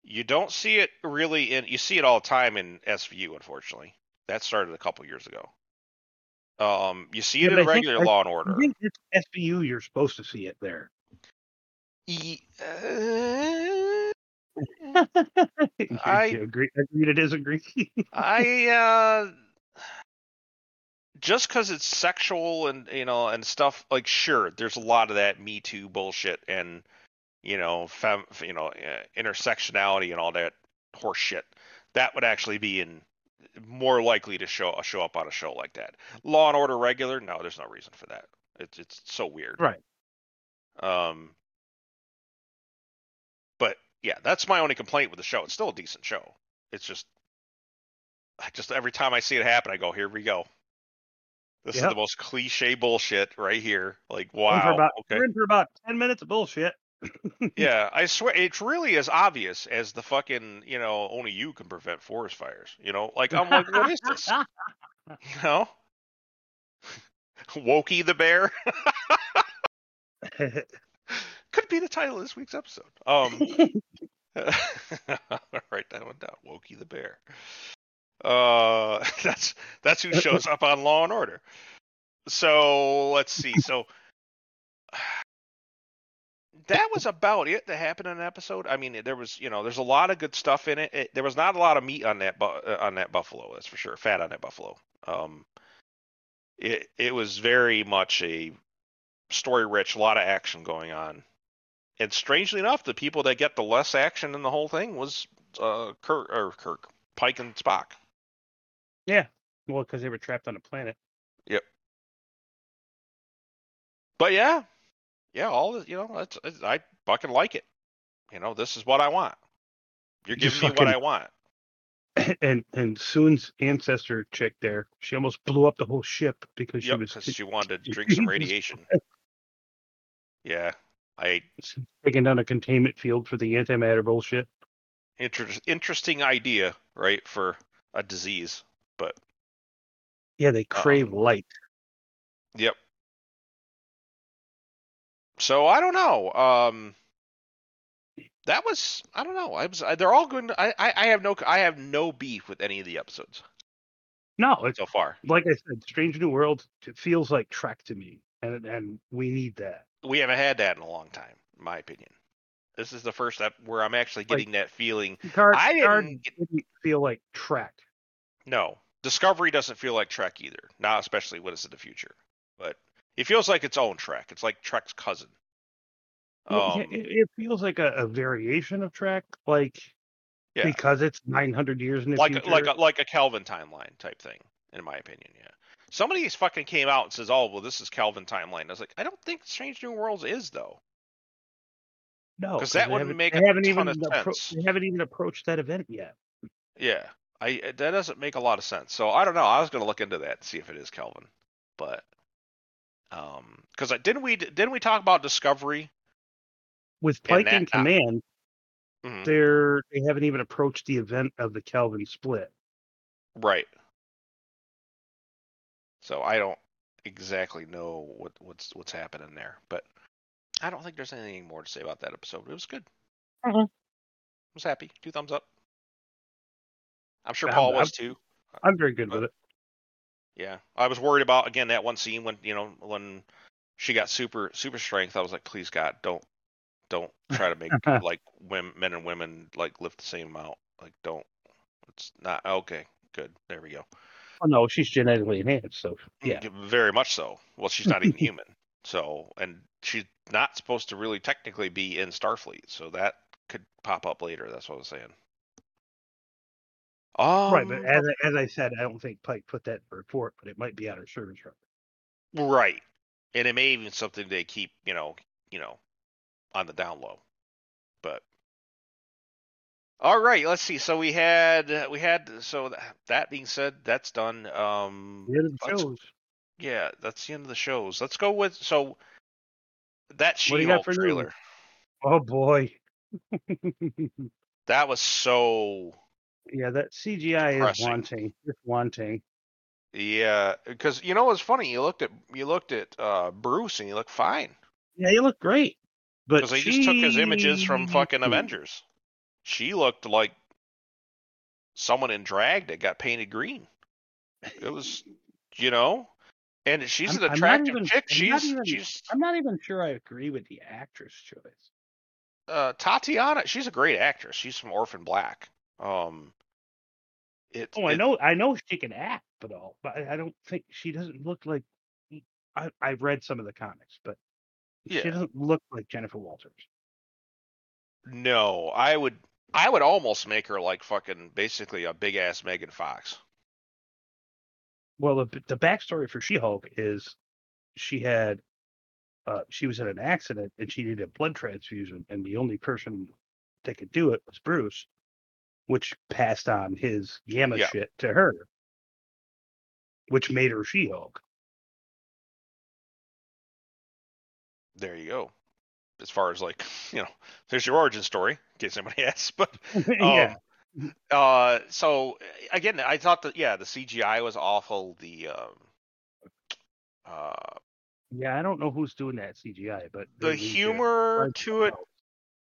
You don't see it really in you see it all the time in SVU, unfortunately. That started a couple years ago. Um, you see Yeah, it but in I regular I- Law and Order. I Order. think it's SVU. You're supposed to see it there. E- uh, I- agree, agree to disagree. I uh just because it's sexual and you know and stuff like sure there's a lot of that me too bullshit and you know fem, you know uh, intersectionality and all that horse shit that would actually be in more likely to show show up on a show like that. Law and order regular? No there's no reason for that. It's it's so weird. Right. um but yeah that's my only complaint with the show. It's still a decent show. It's just I just every time I see it happen, I go, "Here we go." This is the most cliche bullshit right here. Like, We're in wow. about, okay. We're in for about ten minutes of bullshit. Yeah, I swear it's really as obvious as the fucking, you know, only you can prevent forest fires. You know, like I'm like, what is this? You know, Wokey the bear could be the title of this week's episode. Um, write that one down. Wokey the bear. Uh, that's that's who shows up on Law and Order. So let's see. So that was about it that happened in an episode. I mean, there was you know, there's a lot of good stuff in it. it there was not a lot of meat on that bu- uh, on that buffalo. That's for sure. Fat on that buffalo. Um, it it was very much a story rich, a lot of action going on. And strangely enough, the people that get the less action in the whole thing was uh, Kirk or Kirk, Pike and Spock. Well, because they were trapped on a planet. Yep. But yeah, yeah, all the, you know, that's I fucking like it. You know, this is what I want. You're You giving me what I want. and and Soon's ancestor chick there, she almost blew up the whole ship because she Yep, was because she wanted to drink some radiation. Yeah, I taking down a containment field for the antimatter bullshit. inter- interesting idea, right, for a disease. But Yeah, they crave light. Yep. So I don't know. Um, that was I don't know. I was I, they're all good. I, I I have no I have no beef with any of the episodes No, it's so far. like I said, Strange New World. It feels like Trek to me, and and we need that. We haven't had that in a long time, in my opinion. This is the first ep- where I'm actually Like- getting that feeling. Picard, I didn't didn't feel like Trek. No, Discovery doesn't feel like Trek either. Not especially when it's in the future, but it feels like its own Trek. It's like Trek's cousin. Um, it, it feels like a, a variation of Trek, like Yeah. because it's 900 years in the like future. like a, like a Kelvin timeline type thing, in my opinion. Yeah. Somebody fucking came out and says, "Oh, well, this is Kelvin timeline." I was like, I don't think Strange New Worlds is though. No, because that wouldn't make they a haven't ton even of appro- sense. They haven't even approached that event yet. Yeah, I that doesn't make a lot of sense. So I don't know. I was gonna look into that and see if it is Kelvin, but um, because didn't we didn't we talk about Discovery? With And Pike that- in command, Mhm. they're they haven't even approached the event of the Kelvin split. Right. So I don't exactly know what what's what's happening there, but I don't think there's anything more to say about that episode. It was good. Mhm. I was happy. Two thumbs up. I'm sure Paul I'm- was too. I'm very good with it. Yeah, I was worried about again that one scene when you know when she got super super strength. I was like, please God, don't don't try to make like women, men and women like lift the same amount. Like don't. It's not okay. Good. There we go. Oh no, she's genetically enhanced, so mm, yeah. Yeah, very much so. Well, she's not even human. So, and she's not supposed to really technically be in Starfleet. So that could pop up later. That's what I was saying. Um, right, but as I, as I said, I don't think Pike put that in the report, but it might be on her service record. right, and it may even something they keep, you know, you know, on the down low. But all right, let's see. So we had we had so th- that being said, that's done. Um, The end of the shows. yeah, that's the end of the shows. Let's go with so that What do you got She-Hulk for news? trailer. Oh boy. That was so yeah, that CGI is wanting. It's wanting. yeah, because you know what's funny? You looked at you looked at uh, Bruce and he looked fine Yeah, you look great. But because he just took his images from fucking Avengers. She looked like someone in drag that got painted green. It was, you know, and she's I'm- an attractive even- chick. I'm She's even- she's I'm not even sure I agree with the actress choice. uh, Tatiana. She's a great actress. She's from Orphan Black. Um, it, Oh, I know, I know she can act, but all, but I I don't think she doesn't look like. I I've read some of the comics, but Yeah. she doesn't look like Jennifer Walters. No, I would I would almost make her like fucking basically a big ass Megan Fox. Well, the the backstory for She-Hulk is she had uh, she was in an accident and she needed a blood transfusion, and the only person that could do it was Bruce, which passed on his gamma Yeah. shit to her, which made her She-Hulk. There you go. As far as like, you know, there's your origin story, in case anybody asks. But yeah, um, uh so again, I thought that yeah, the CGI was awful. The um uh yeah. I don't know who's doing that CGI, but the they need to humor to it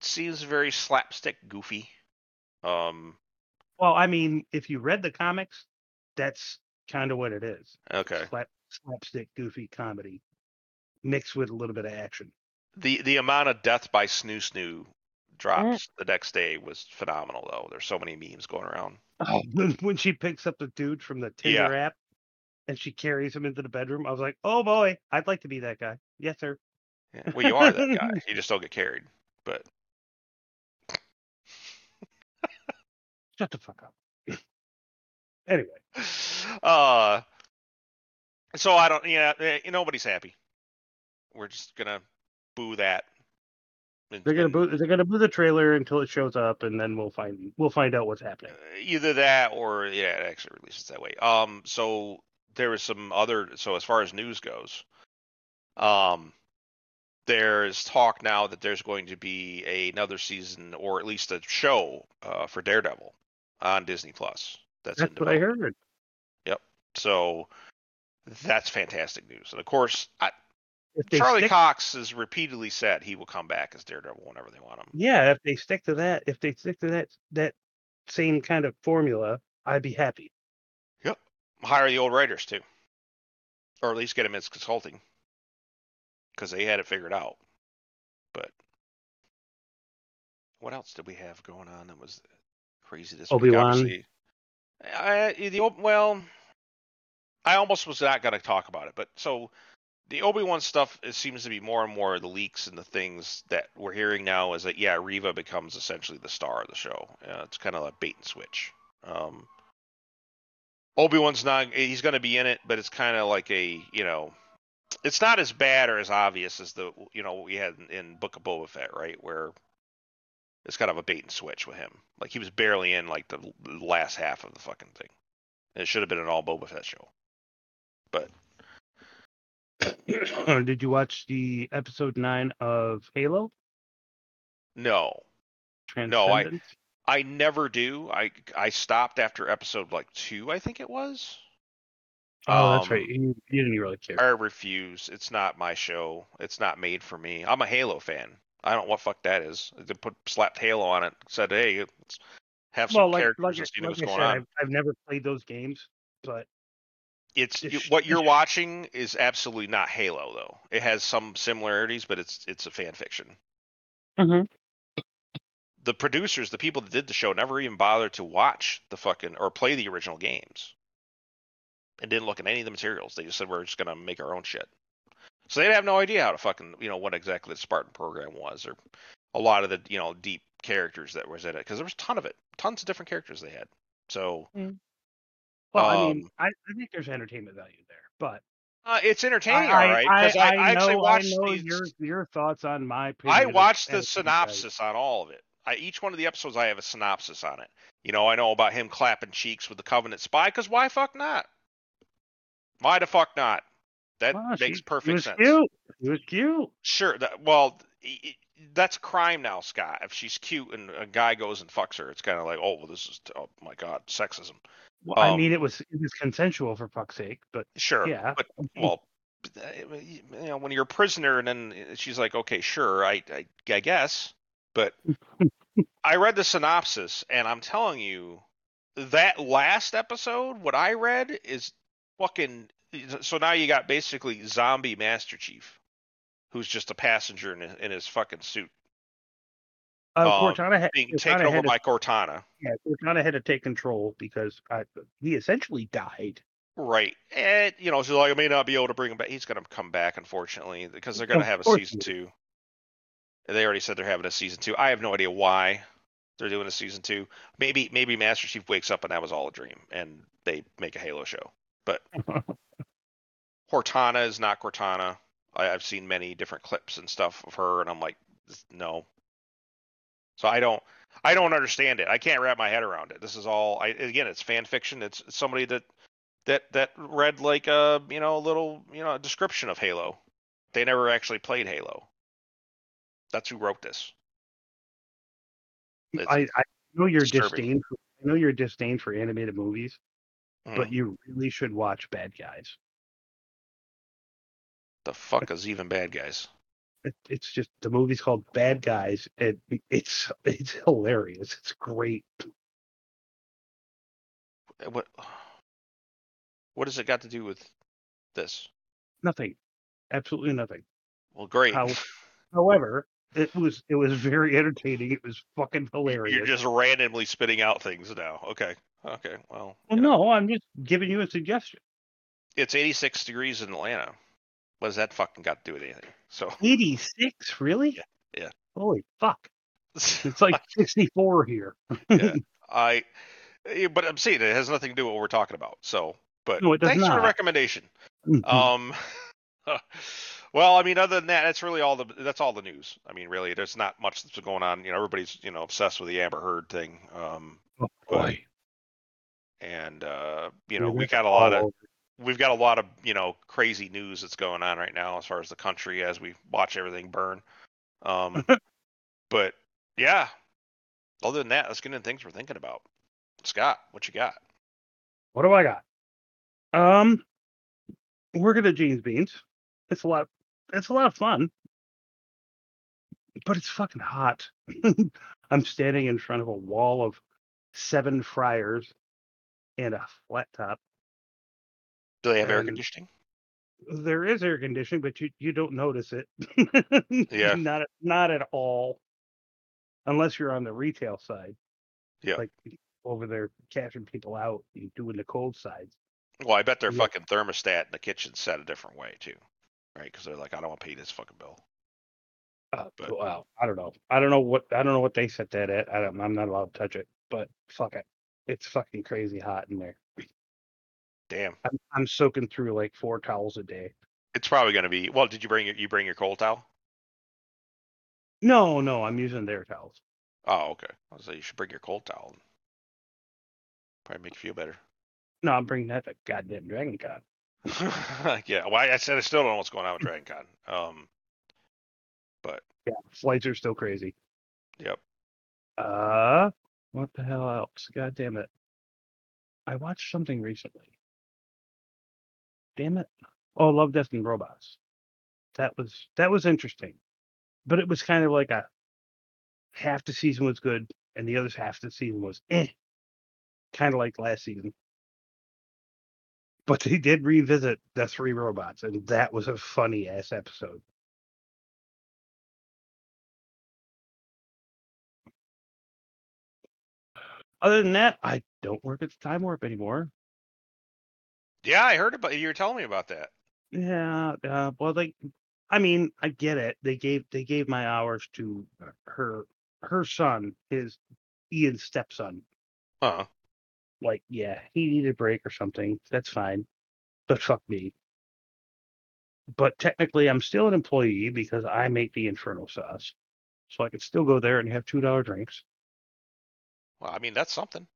seems very slapstick goofy. Um Well, I mean, if you read the comics, that's kind of what it is. Okay. Slap, slapstick, goofy comedy mixed with a little bit of action. The the amount of death by snoo snoo drops the next day was phenomenal though. There's so many memes going around. when, when she picks up the dude from the Tinder app and she carries him into the bedroom, I was like, oh boy, I'd like to be that guy. Yes, sir. Yeah. Well, you are that guy. You just don't get carried. But Shut the fuck up. anyway, uh, so I don't. Yeah, eh, nobody's happy. We're just gonna boo that. And- they're gonna boo. They're gonna boo the trailer until it shows up, and then we'll find we'll find out what's happening. uh, either that or yeah, it actually releases that way. Um, so there was some other. So as far as news goes, um, there's talk now that there's going to be another season or at least a show uh, for Daredevil on Disney Plus. That's, in That's what I development. Yep. So that's fantastic news. And of course, I, If they Charlie stick, Cox has repeatedly said he will come back as Daredevil whenever they want him. yeah, if they stick to that, if they stick to that that same kind of formula, I'd be happy. Yep. Hire the old writers too, or at least get them as consulting, because they had it figured out. But what else did we have going on that was crazy this? Obi-Wan. Obviously, I, the well, I almost was not going to talk about it, but so the Obi Wan stuff it seems to be more and more the leaks and the things that we're hearing now is that yeah, Reva becomes essentially the star of the show. Uh, it's kind of a bait and switch. Um, Obi Wan's not he's going to be in it, but it's kind of like a you know, it's not as bad or as obvious as the you know what we had in, in Book of Boba Fett, right? Where it's kind of a bait and switch with him. Like he was barely in like the last half of the fucking thing. It should have been an all Boba Fett show. But Did you watch the episode nine of Halo? no, No, I- I never do. I I stopped after episode like two, I think it was. Oh, that's um, right. You, you didn't really care. I refuse. It's not my show. It's not made for me. I'm a Halo fan. I don't know what fuck that is. They put slapped Halo on it. Said, hey, let's have some well, like, characters like, and see like what's I going said, on. I've, I've never played those games, but It's what you're watching is absolutely not Halo though. It has some similarities, but it's it's a fan fiction. Mhm. The producers, the people that did the show, never even bothered to watch the fucking or play the original games, and didn't look at any of the materials. They just said we're just gonna make our own shit. So they'd have no idea how to fucking you know what exactly the Spartan program was, or a lot of the you know deep characters that was in it, because there was a ton of it, tons of different characters they had. So well, I mean, Um, I, I think there's entertainment value there, but uh, it's entertaining, I, all right. Because I, I, actually know, watched I know these. your your thoughts on my. I watched the entertainment value. synopsis on all of it. I, each one of the episodes, I have a synopsis on it. You know, I know about him clapping cheeks with the Covenant spy, because why fuck not? Why the fuck not? That makes she- perfect he was sense. Cute. He was cute. Sure. That, well, that's crime now, Scott. If she's cute and a guy goes and fucks her, it's kind of like, oh, well, this is, oh my god, sexism. Well, I mean, Um, it was it was consensual for fuck's sake, but Sure. yeah. But well, uh, you know, when you're a prisoner, and then she's like, okay, sure, I, I, I guess. But I read the synopsis, and I'm telling you, that last episode, what I read is fucking. So now you got basically zombie Master Chief, who's just a passenger in his, in his fucking suit, uh, um, Cortana had being Cortana taken over to, by Cortana. yeah, Cortana had to take control because I, he essentially died. Right. And, you know, so like, I may not be able to bring him back. He's going to come back, unfortunately, because they're going to have a season two. They already said they're having a season two. I have no idea why they're doing a season two. Maybe, maybe Master Chief wakes up and that was all a dream, and they make a Halo show. But Cortana is not Cortana. I, I've seen many different clips and stuff of her, and I'm like, no. So I don't, I don't understand it. I can't wrap my head around it. This is all, I again, it's fan fiction. It's somebody that that that read like a you know a little you know description of Halo. They never actually played Halo. That's who wrote this. It's- I, I know your disdain. For, I know your disdain for animated movies, Mhm. but you really should watch Bad Guys. The fuck is even bad guys? It's just the movie's called Bad Guys. It it's it's hilarious. It's great. Eh, what? What does it got to do with this? Nothing. Absolutely nothing. Well, great. How- However, it was it was very entertaining. It was fucking hilarious. You're just randomly spitting out things now. Okay. Okay. Well, well, know, no, I'm just giving you a suggestion. it's 86 degrees in Atlanta. What does that fucking got to do with anything? So 86, really? Yeah, yeah. Holy fuck! It's like 64 here. Yeah. I, eh, but I'm seeing it has nothing to do with what we're talking about. So, but No, thanks for the not. recommendation. Mhm. Um, well, I mean, other than that, that's really all the that's all the news. I mean, really, there's not much that's going on. You know, everybody's you know obsessed with the Amber Heard thing. Um, oh, boy. and uh, you know, we got a lot of. We've got a lot of you know crazy news that's going on right now as far as the country as we watch everything burn. Um, but yeah, other than that, let's get into things we're thinking about. Scott, what you got? What do I got? Um, working at Jeans Beans. It's a lot. It's a lot of fun, but it's fucking hot. I'm standing in front of a wall of seven fryers and a flat top. Do they have air conditioning? There is air conditioning, but you you don't notice it. Yeah. not at- not at all, unless you're on the retail side. Yeah. Like over there cashing people out and doing the cold sides. Well, I bet their Yeah. fucking thermostat in the kitchen set a different way too, right? Because they're like, I don't want to pay this fucking bill. Uh, But- well, I don't know. I don't know what I don't know what they set that at. I don't, I'm not allowed to touch it. But fuck it, it's fucking crazy hot in there. Damn, I'm, I'm soaking through like four towels a day. it's probably gonna be. Well, did you bring your you bring your cold towel? No, no, I'm using their towels. Oh, okay. I was like, you should bring your cold towel. Probably make you feel better. No, I'm bringing that to goddamn Dragon Con. yeah. Well, I said I still don't know what's going on with Dragon Con. Um, but Yeah, flights are still crazy. yep. Uh, what the hell else? God damn it! I watched something recently. Damn it! Oh, Love, Death, and Robots. That was that was interesting, but it was kind of like a half the season was good and the other half the season was eh, kind of like last season. But they did revisit the three robots, and that was a funny ass episode. Other than that, I don't work at the time warp anymore. Yeah, I heard about you were telling me about that. Yeah, uh, well, they, I mean, I get it. They gave they gave my hours to her her son, his Ian's stepson. Huh. Like, yeah, he needed a break or something. That's fine, but fuck me. But technically, I'm still an employee because I make the Inferno sauce, so I could still go there and have two dollar drinks. Well, I mean that's something.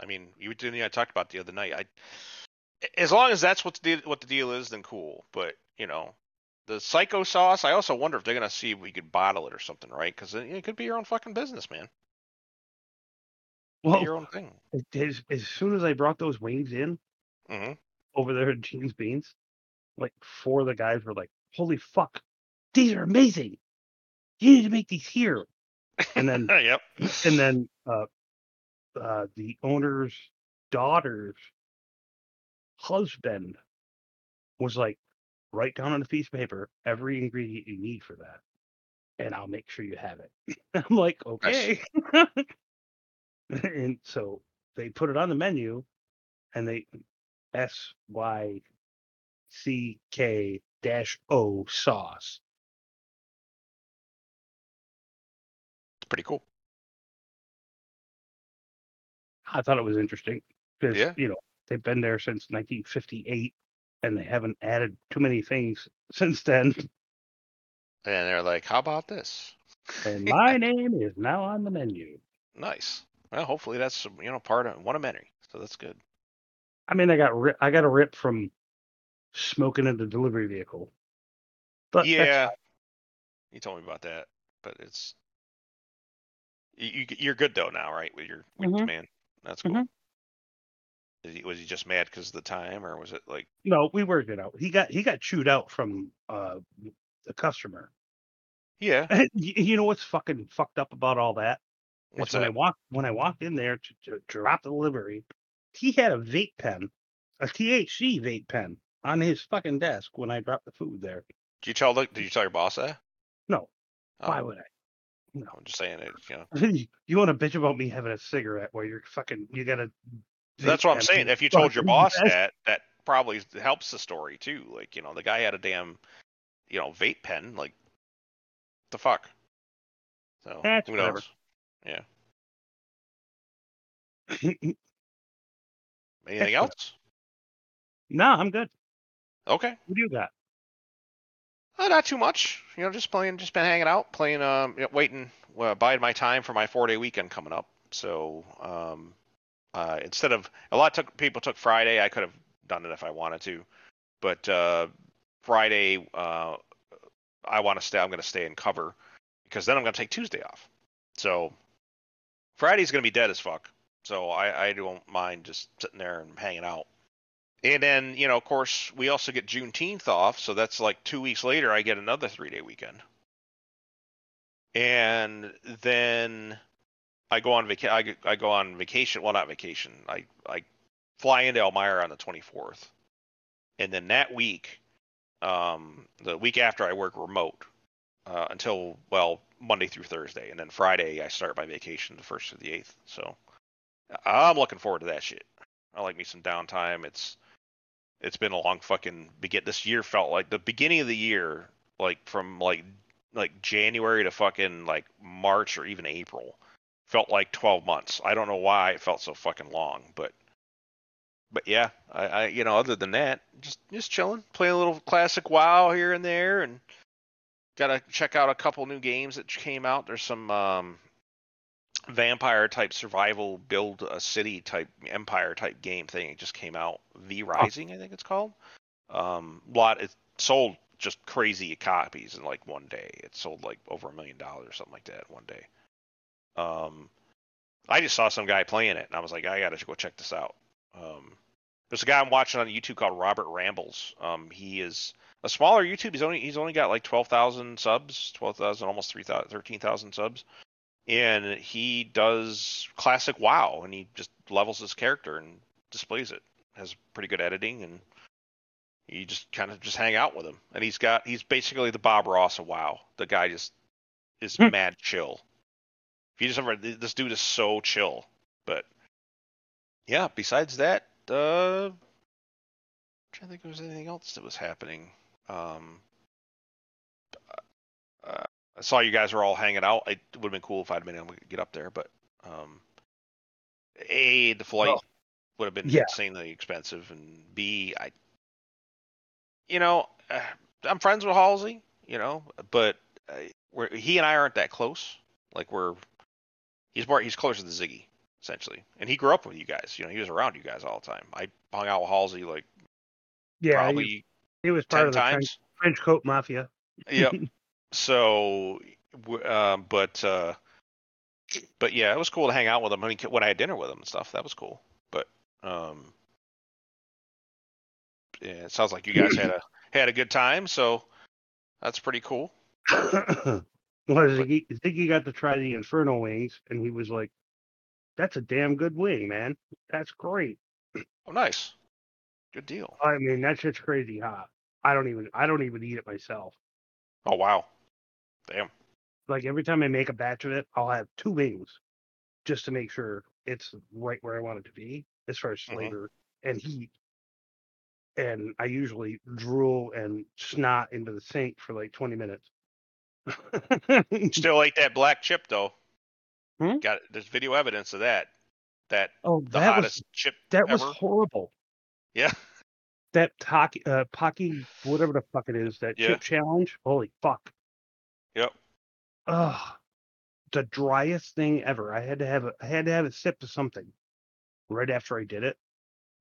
I mean, you and I talked about the other night. I, as long as that's what the deal, what the deal is, then cool. But you know, the psycho sauce. I also wonder if they're gonna see if we could bottle it or something, right? Because it, it could be your own fucking business, man. Well, your own thing. as, as soon as I brought those wings in, hmm over there at Jeans Beans, like four of the guys were like, "Holy fuck, these are amazing! You need to make these here." And then, yep. and then, uh, uh, the owner's daughter's husband was like, "Write down on a piece of paper every ingredient you need for that, and I'll make sure you have it." I'm like, "Okay." and so they put it on the menu, and they S Y C K dash O sauce. Pretty cool. I thought it was interesting because Yeah. you know they've been there since 1958, and they haven't added too many things since then. And they're like, "How about this?" And my name is now on the menu. Nice. Well, hopefully that's you know part of one of many. So that's good. I mean, I got ri- I got a rip from smoking in the delivery vehicle. But yeah. You told me about that, but it's you, you you're good though now, right? With your with the Mhm. That's cool. Mhm. Is he, was he just mad because of the time, or was it like? no, we worked it out. He got he got chewed out from uh the customer. Yeah. Y- you know what's fucking fucked up about all that? What's when I walked when I walked in there to, to drop the delivery, he had a vape pen, a THC vape pen on his fucking desk when I dropped the food there. Did you tell the, Did you tell your boss that? No, Oh, why would I? I'm just saying it. You know, you want to bitch about me having a cigarette while you're fucking you gotta. that's what I'm saying. If you told your boss that, that probably helps the story too. Like, you know, the guy had a damn, you know, vape pen. Like, the fuck. So That's who whatever. knows? Yeah. Anything else? no, I'm good. Okay. What do you got? Uh, not too much. You know, just playing, just been hanging out, playing, um, you know, waiting, uh, my time for my four day weekend coming up. So, um, uh, instead of a lot took people took Friday, I could have done it if I wanted to, but uh, Friday, uh, I want to stay. I'm going to stay and cover because then I'm going to take Tuesday off. So Friday's going to be dead as fuck. So I, I don't mind just sitting there and hanging out. And then, you know, of course, we also get Juneteenth off, so that's like two weeks later. I get another three-day weekend, and then I go on vaca- I, I go on vacation. Well, not vacation. I I fly into Elmira on the 24th, and then that week, um, the week after, I work remote uh, until well Monday through Thursday, and then Friday I start my vacation the first to the eighth. So I'm looking forward to that shit. I like me some downtime. It's it's been a long fucking begin. This year felt like the beginning of the year, like from like like January to fucking like March or even April, felt like 12 months. I don't know why it felt so fucking long, but but yeah, I, I you know other than that, just just chilling, playing a little classic WoW here and there, and gotta check out a couple new games that came out. There's some um vampire type survival build a city type empire type game thing. It just came out. V rising i think it's called. Um lot it sold just crazy copies in like one day. It sold like over a million dollars or something like that one day. Um i just saw some guy playing it and i was like i gotta go check this out. Um there's a guy i'm watching on youtube called robert rambles. Um he is a smaller youtube he's only he's only got like 12,000 subs 12,000 almost 3,000 13,000 subs and he does classic WoW, and he just levels his character and displays it. Has pretty good editing, and you just kind of just hang out with him. And he's got he's basically the Bob Ross of WoW. The guy just is Hmm. mad chill. If you just ever this dude is so chill. But yeah, besides that, uh, I'm trying to think if there was anything else that was happening. Um, uh, I saw you guys were all hanging out. It would have been cool if I'd been able to get up there, but um, a the flight Well, would have been yeah. insanely expensive, and b I, you know, uh, I'm friends with Halsey, you know, but uh, we're, he and I aren't that close. Like we're he's more he's closer to the Ziggy essentially, and he grew up with you guys. You know, he was around you guys all the time. I hung out with Halsey like Yeah, probably he, he was part of the French. French coat mafia. Yep. So, um, but uh, but yeah, it was cool to hang out with him. I mean, when I had dinner with him and stuff, that was cool. But um, yeah, it sounds like you guys had a had a good time, so that's pretty cool. well, Ziggy, Ziggy got to try the Inferno wings, and he was like, "That's a damn good wing, man. That's great." Oh, nice, good deal. I mean, that shit's crazy hot. I don't even, I don't even eat it myself. Oh wow, damn. Like every time I make a batch of it, I'll have two wings, just to make sure it's right where I want it to be as far as Mhm. flavor and heat. And I usually drool and snot into the sink for like 20 minutes. Still ate that black chip though. Hmm? Got there's video evidence of that. That oh, the that hottest was chip that ever. was horrible. yeah. That Taki, uh, Paqui, whatever the fuck it is, that Yeah. chip challenge. Holy fuck! Yep. Ugh, the driest thing ever. I had to have a, I had to have a sip of something right after I did it.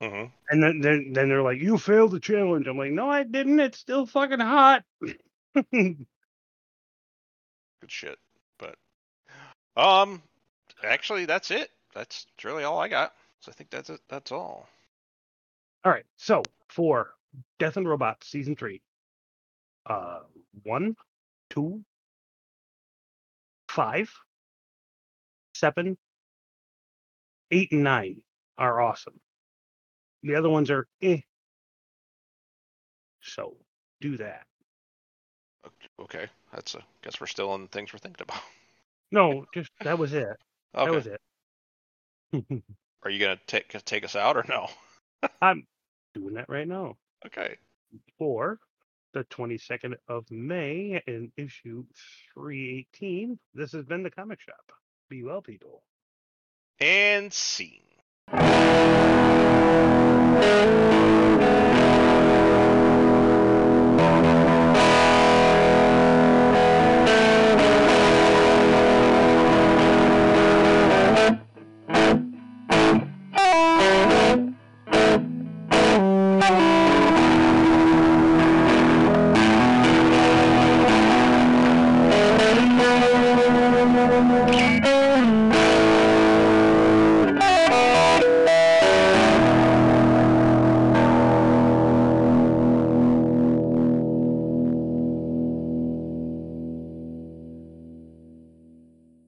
hmm And then, then, then they're like, "You failed the challenge." I'm like, "No, I didn't. It's still fucking hot." Good shit. But um, actually, that's it. That's really all I got. So I think that's it. That's all. All right. So for Death and Robots season three, uh, one, two, five, seven, eight, and nine are awesome. The other ones are eh. So do that. Okay, that's a guess we're still on things we're thinking about. No, just that was it. That was it. are you gonna take take us out or no? I'm doing that right now. Okay. For the 22nd of May in issue 318. This has been the comic shop. Be well, people. And scene.